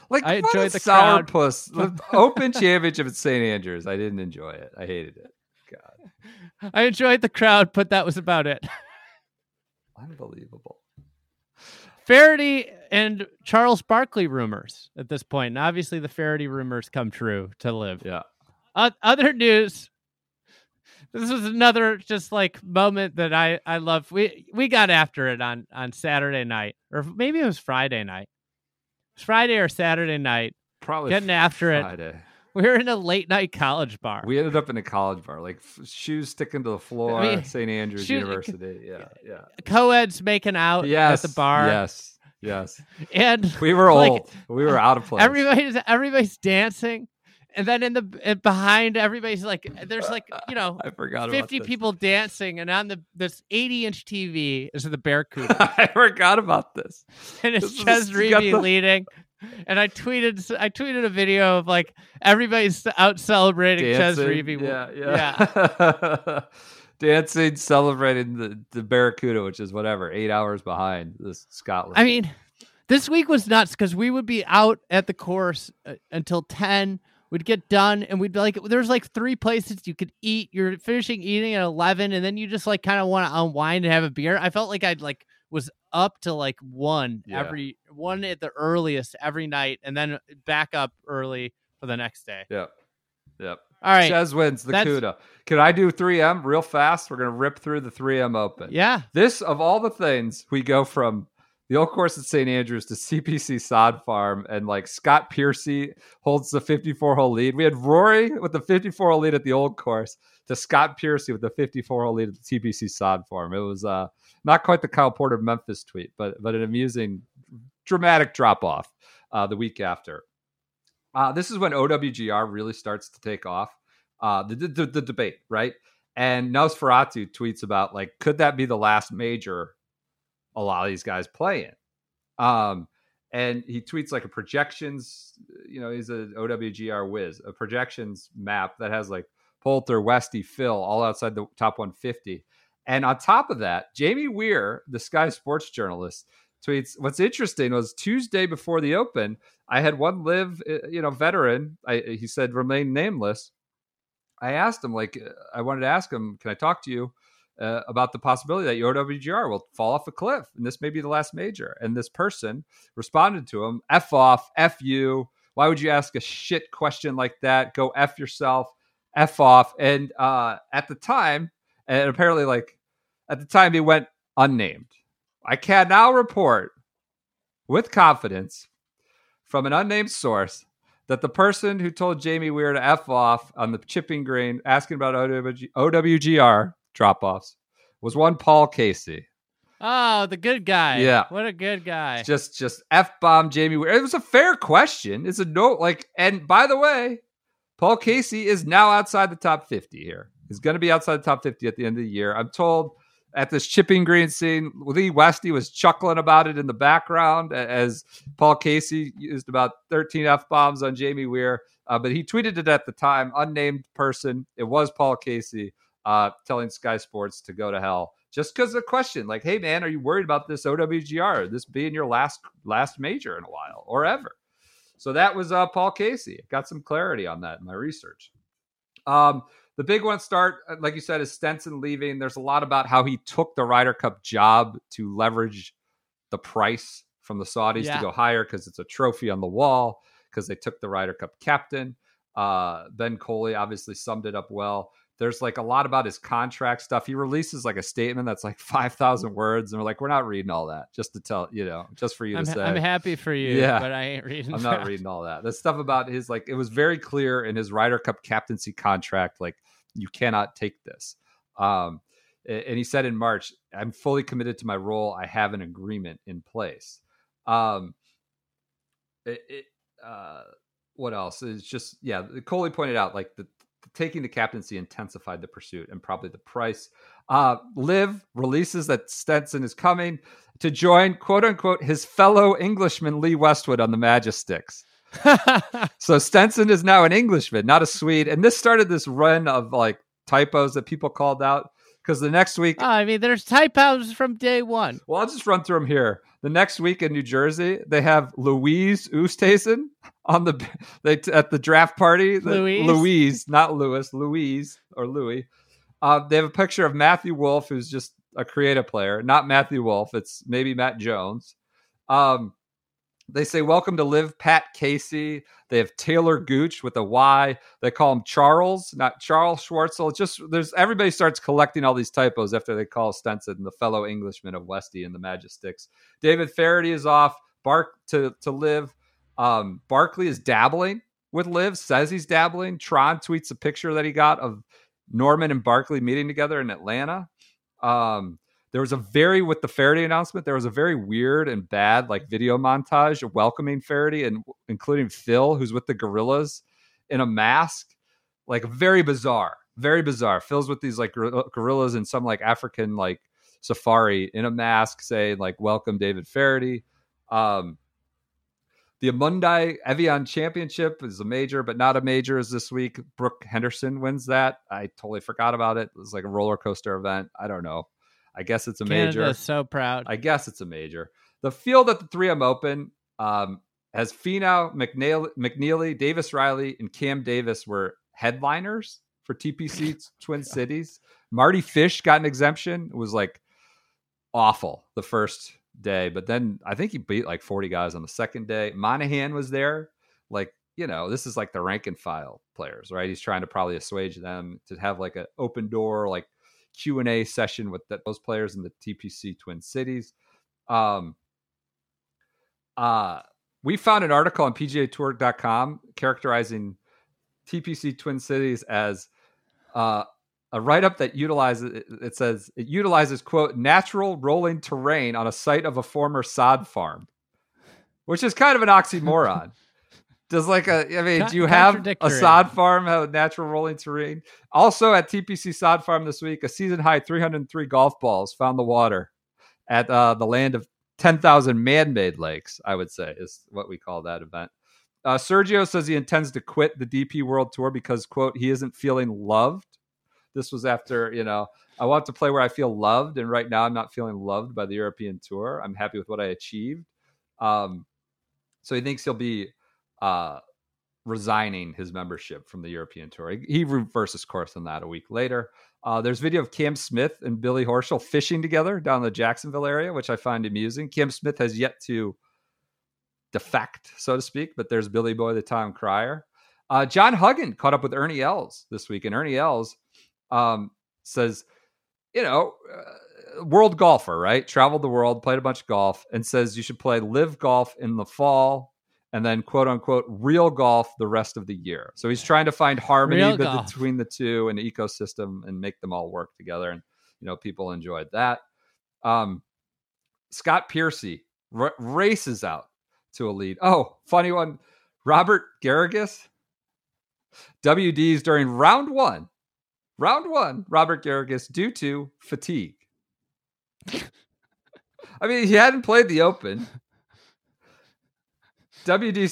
like I enjoyed the crowd. sourpuss. [LAUGHS] The Open Championship at St. Andrews. I didn't enjoy it. I hated it. I enjoyed the crowd, but that was about it. Unbelievable. Feherty and Charles Barkley rumors at this point, and obviously the Feherty rumors come true to LIV. Yeah. O- other news. This was another just like moment that I I love. We we got after it on on Saturday night, or maybe it was Friday night. It was Friday or Saturday night. Probably Getting after it. We were in a late night college bar. We ended up in a college bar, like f- shoes sticking to the floor. mean, St. Andrews shoes- University. Yeah, yeah. Co-eds making out Yes, at the bar, Yes, yes. and We were Like, old. we were out of place. everybody's everybody's dancing, and then in the and behind everybody's like, there's like you know [LAUGHS] I forgot about 50 this. people dancing, and on the this 80 inch TV is the Barracuda, [LAUGHS] I forgot about this. and it's This is- Chez the- leading. And I tweeted I tweeted a video of like everybody's out celebrating Chez Dancing. Reavie. Yeah, yeah. [LAUGHS] Dancing, celebrating the, the Barracuda, which is whatever, eight hours behind this Scotland. I mean, this week was nuts because we would be out at the course uh, until 10. We'd get done and we'd be like, there's like three places you could eat. You're finishing eating at 11 and then you just like kind of want to unwind and have a beer. I felt like I'd like was up to like one Yeah. every one at the earliest every night, and then uh, back up early for the next day. Yep. Yep. All right, Chez wins the That's- CUDA. Can I do 3M real fast? We're gonna rip through the 3M Open. yeah, This of all the things, we go from the old course at St. Andrews to TPC Sod Farm, and like Scott Piercy holds the 54 hole lead. We had Rory with the 54 hole lead at the old course to Scott Piercy with the 54 hole lead at the TPC Sod Farm. It was uh, not quite the Kyle Porter Memphis tweet, but but an amusing, dramatic drop off uh, the week after. Uh, this is when OWGR really starts to take off. Uh, the, the the debate, right? And Nosferatu tweets about like, could that be the last major a lot of these guys play in? Um, and he tweets like a projections, you know, he's a OWGR whiz, a projections map that has like Poulter, Westy, Phil, all outside the top 150. And on top of that, Jamie Weir, the Sky Sports journalist, tweets. What's interesting was Tuesday before the Open, I had one LIV, uh, you know, veteran. I, he said remain nameless. I asked him, like, uh, I wanted to ask him, can I talk to you uh, about the possibility that your OWGR will fall off a cliff and this may be the last major? And this person responded to him, F off, F you. Why would you ask a shit question like that? Go F yourself, F off. And uh, at the time, and apparently, like, at the time, he went unnamed. I can now report with confidence from an unnamed source that the person who told Jamie Weir to F off on the chipping green asking about OWG, OWGR drop offs was one Paul Casey. Oh, the good guy. Yeah. What a good guy. Just just F bomb Jamie Weir. It was a fair question. It's a note like and by the way, Paul Casey is now outside the top 50 here. He's going to be outside the top 50 at the end of the year. I'm told at this chipping green scene, Lee Westy was chuckling about it in the background as Paul Casey used about 13 F bombs on Jamie Weir. Uh, but he tweeted it at the time, unnamed person. It was Paul Casey uh, telling Sky Sports to go to hell just because of the question, like, "Hey man, are you worried about this OWGR? This being your last last major in a while or ever?" So that was uh, Paul Casey. Got some clarity on that in my research. Um, the big one start, uh, like you said, is Stenson leaving. There's a lot about how he took the Ryder Cup job to leverage the price from the Saudis Yeah. to go higher because it's a trophy on the wall because they took the Ryder Cup captain. Uh, ben Coley obviously summed it up well. There's like a lot about his contract stuff. He releases like a statement that's like [LAUGHS] 5,000 words, and we're like, we're not reading all that just to tell, you know, just for you I'm, to say. I'm happy for you, Yeah. but I ain't reading. I'm not that. reading all that. The stuff about his like it was very clear in his Ryder Cup captaincy contract, like you cannot take this. Um, and he said in March, "I'm fully committed to my role. I have an agreement in place." Um, it, it, uh, what else? It's just yeah. Coley pointed out like the, taking the captaincy intensified the pursuit and probably the price. Uh, LIV releases that Stenson is coming to join quote unquote his fellow Englishman Lee Westwood on the Majesticks. [LAUGHS] So Stenson is now an Englishman, not a Swede. And this started this run of like typos that people called out because the next week, Oh, I mean, there's typos from day one. well, I'll just run through them here. The next week in New Jersey, they have Louise Oosthuizen on the they at the draft party. The- Louise? Louise, not Lewis, Louise or Louis. Uh, they have a picture of Matthew Wolff, who's just a creative player, not Matthew Wolff. It's maybe Matt Jones. Um, they say, Welcome to LIV Pat Casey. They have Taylor Gooch with a Y. They call him Charles, not Charl Schwartzel. Just there's everybody starts collecting all these typos after they call Stenson the fellow Englishman of Westy and the Majesticks. David Feherty is off. Bark to to LIV. Um, Barkley is dabbling with LIV, says he's dabbling. Tron tweets a picture that he got of Norman and Barkley meeting together in Atlanta. Um, there was a very with the Feherty announcement. There was a very weird and bad like video montage welcoming Feherty and including Phil, who's with the gorillas in a mask, like very bizarre, very bizarre. Phil's with these like gor- gorillas in some like African like safari in a mask, saying like "Welcome, David Feherty." Um, the Amundi Evian Championship is a major, but not a major is this week. Brooke Henderson wins that. I totally forgot about it. It was like a roller coaster event. I don't know. I guess it's a major. So proud. I guess it's a major. The field at the 3M Open um, has Finau, McNeil, McNeely, Davis Riley, and Cam Davis were headliners for TPC [LAUGHS] Twin Cities. Mardy Fish got an exemption. It was like awful the first day, but then I think he beat like 40 guys on the second day. Monahan was there. Like, you know, this is like the rank and file players, right? He's trying to probably assuage them to have like an open door, like Q and A session with that, those players in the TPC Twin Cities. Um, uh, we found an article on PGAtour.com characterizing TPC Twin Cities as uh, a write up that utilizes it says it utilizes quote natural rolling terrain on a site of a former sod farm, which is kind of an oxymoron. Does like a I mean, Con- do you have a sod farm have natural rolling terrain? Also at TPC Sod Farm this week, a season high 303 golf balls found the water at uh, the land of 10,000 man-made lakes. I would say is what we call that event. Uh, Sergio says he intends to quit the DP World Tour because quote he isn't feeling loved. This was after you know I want to play where I feel loved, and right now I'm not feeling loved by the European Tour. I'm happy with what I achieved. Um, so he thinks he'll be uh, resigning his membership from the European Tour. He, reverses course on that a week later. Uh, there's video of Cam Smith and Billy Horschel fishing together down the Jacksonville area, which I find amusing. Cam Smith has yet to defect, so to speak, but there's Billy Boy, the Tom Crier. Uh, John Huggan caught up with Ernie Els this week, and Ernie Els um, says, you know, uh, world golfer, right? Traveled the world, played a bunch of golf, and says you should play LIV golf in the fall and then quote unquote real golf the rest of the year. So he's trying to find harmony between the two and the ecosystem and make them all work together. And you know, people enjoyed that. Um, Scott Piercy r- races out to a lead. Oh, funny one. Robert Garrigus, WDs during round one. Round one, Robert Garrigus due to fatigue. [LAUGHS] I mean, he hadn't played the Open.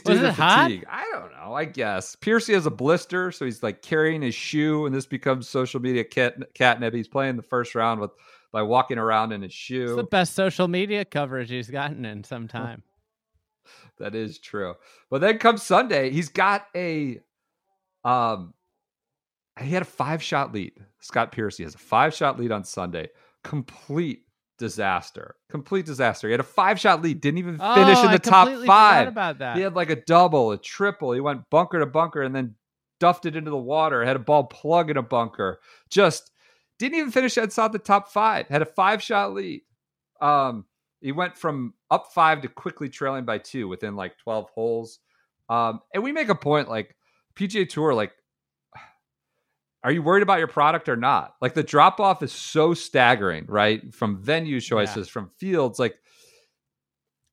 Was to it hot? I don't know. I guess Piercy has a blister, so he's like carrying his shoe, and this becomes social media cat, catnip. He's playing the first round with by walking around in his shoe. It's the best social media coverage he's gotten in some time. [LAUGHS] That is true. But then comes Sunday, he's got a um he had a five shot lead. Scott Piercy has a five shot lead on Sunday. Complete disaster. Complete disaster. He had a five shot lead, didn't even finish oh, in the top five. about that. He had like a double, a triple. He went bunker to bunker and then duffed it into the water. Had a ball plug in a bunker. Just didn't even finish outside the top five. Had a five shot lead. Um, he went from up five to quickly trailing by two within like 12 holes. Um, and we make a point like PGA Tour, like, are you worried about your product or not? Like the drop off is so staggering, right? From venue choices, from fields, like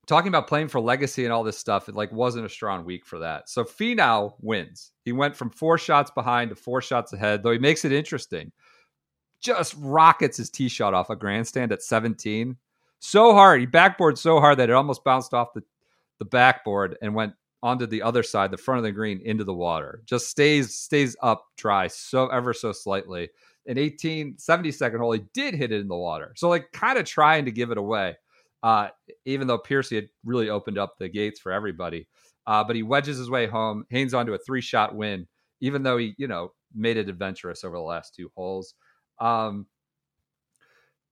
talking about playing for legacy and all this stuff, it like wasn't a strong week for that. So Finau wins. He went from four shots behind to four shots ahead, though he makes it interesting. Just rockets his tee shot off a grandstand at 17. So hard. He backboard so hard that it almost bounced off the, the backboard and went onto the other side, the front of the green, into the water. Just stays stays up dry so ever so slightly. In 18, 72nd hole, he did hit it in the water. So like kind of trying to give it away uh, even though Piercy had really opened up the gates for everybody. Uh, but he wedges his way home, hangs on to a three shot win, even though he, you know, made it adventurous over the last two holes. Um,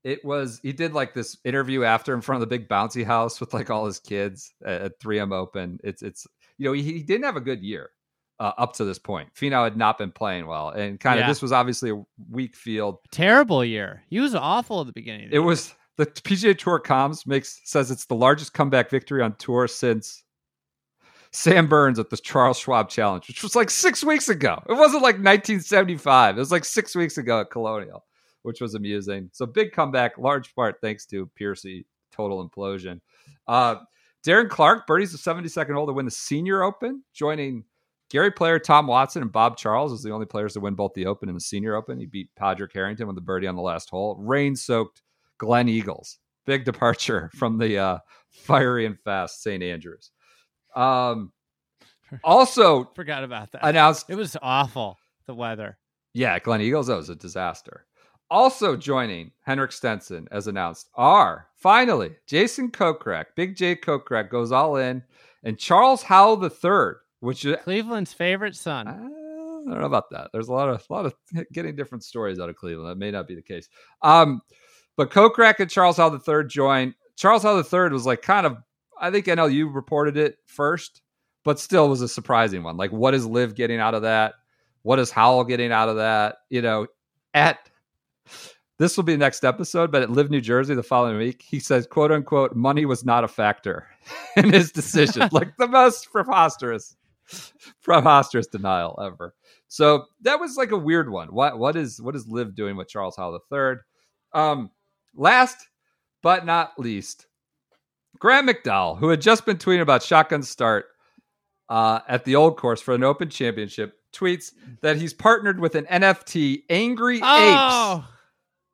it was, he did like this interview after in front of the big bouncy house with like all his kids at 3M Open. It's, it's, you know, he, he didn't have a good year uh, up to this point. Finau had not been playing well. And kind of Yeah. this was obviously a weak field. Terrible year. He was awful at the beginning. Of the It year. was the PGA Tour comms makes says it's the largest comeback victory on tour since Sam Burns at the Charles Schwab Challenge, which was like six weeks ago. It wasn't like 1975. It was like six weeks ago at Colonial, which was amusing. So big comeback, large part thanks to Piercy. Total implosion. Uh, Darren Clarke birdies the 72nd hole to win the Senior Open, joining Gary Player, Tom Watson, and Bob Charles as the only players to win both the Open and the Senior Open. He beat Padraig Harrington with the birdie on the last hole. Rain soaked Gleneagles. Big departure [LAUGHS] from the uh, fiery and fast St. Andrews. Um, [LAUGHS] also Forgot about that. announced, It was awful. The weather. yeah, Gleneagles. That was a disaster. Also joining Henrik Stenson, as announced, are finally Jason Kokrak. Big J Kokrak goes all in, and Charles Howell III, which uh, Cleveland's favorite son. I don't know about that. There's a lot of a lot of [LAUGHS] getting different stories out of Cleveland. That may not be the case. Um, But Kokrak and Charles Howell III joined. Charles Howell III was like kind of, I think NLU reported it first, but still was a surprising one. Like, what is LIV getting out of that? What is Howell getting out of that? You know, at this will be next episode, but at LIV New Jersey the following week, he says, quote unquote, money was not a factor [LAUGHS] in his decision. [LAUGHS] like the most preposterous, preposterous denial ever. So that was like a weird one. What what is what is LIV doing with Charles Howell III? Um, last but not least, Graham McDowell, who had just been tweeting about shotgun start uh, at the old course for an open championship, tweets that he's partnered with an NFT, Angry Apes. Oh,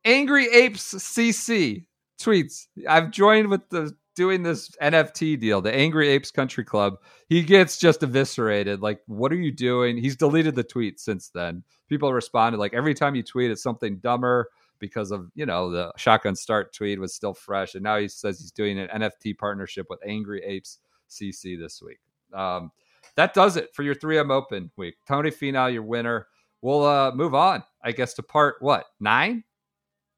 Angry Apes CC tweets, I've joined with the doing this NFT deal, the Angry Apes Country Club. He gets just eviscerated. Like, what are you doing? He's deleted the tweet since then. People responded like every time you tweet, it's something dumber because of you know the shotgun start tweet was still fresh, and now he says he's doing an NFT partnership with Angry Apes CC this week. Um, that does it for your 3M Open week. Tony Finau, your winner. We'll uh, move on, I guess, to part what nine.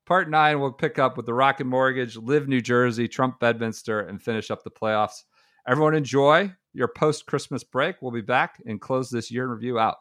Part nine, we'll pick up with the Rocket Mortgage, LIV New Jersey, Trump Bedminster, and finish up the playoffs. Everyone enjoy your post Christmas break. We'll be back and close this year in review out.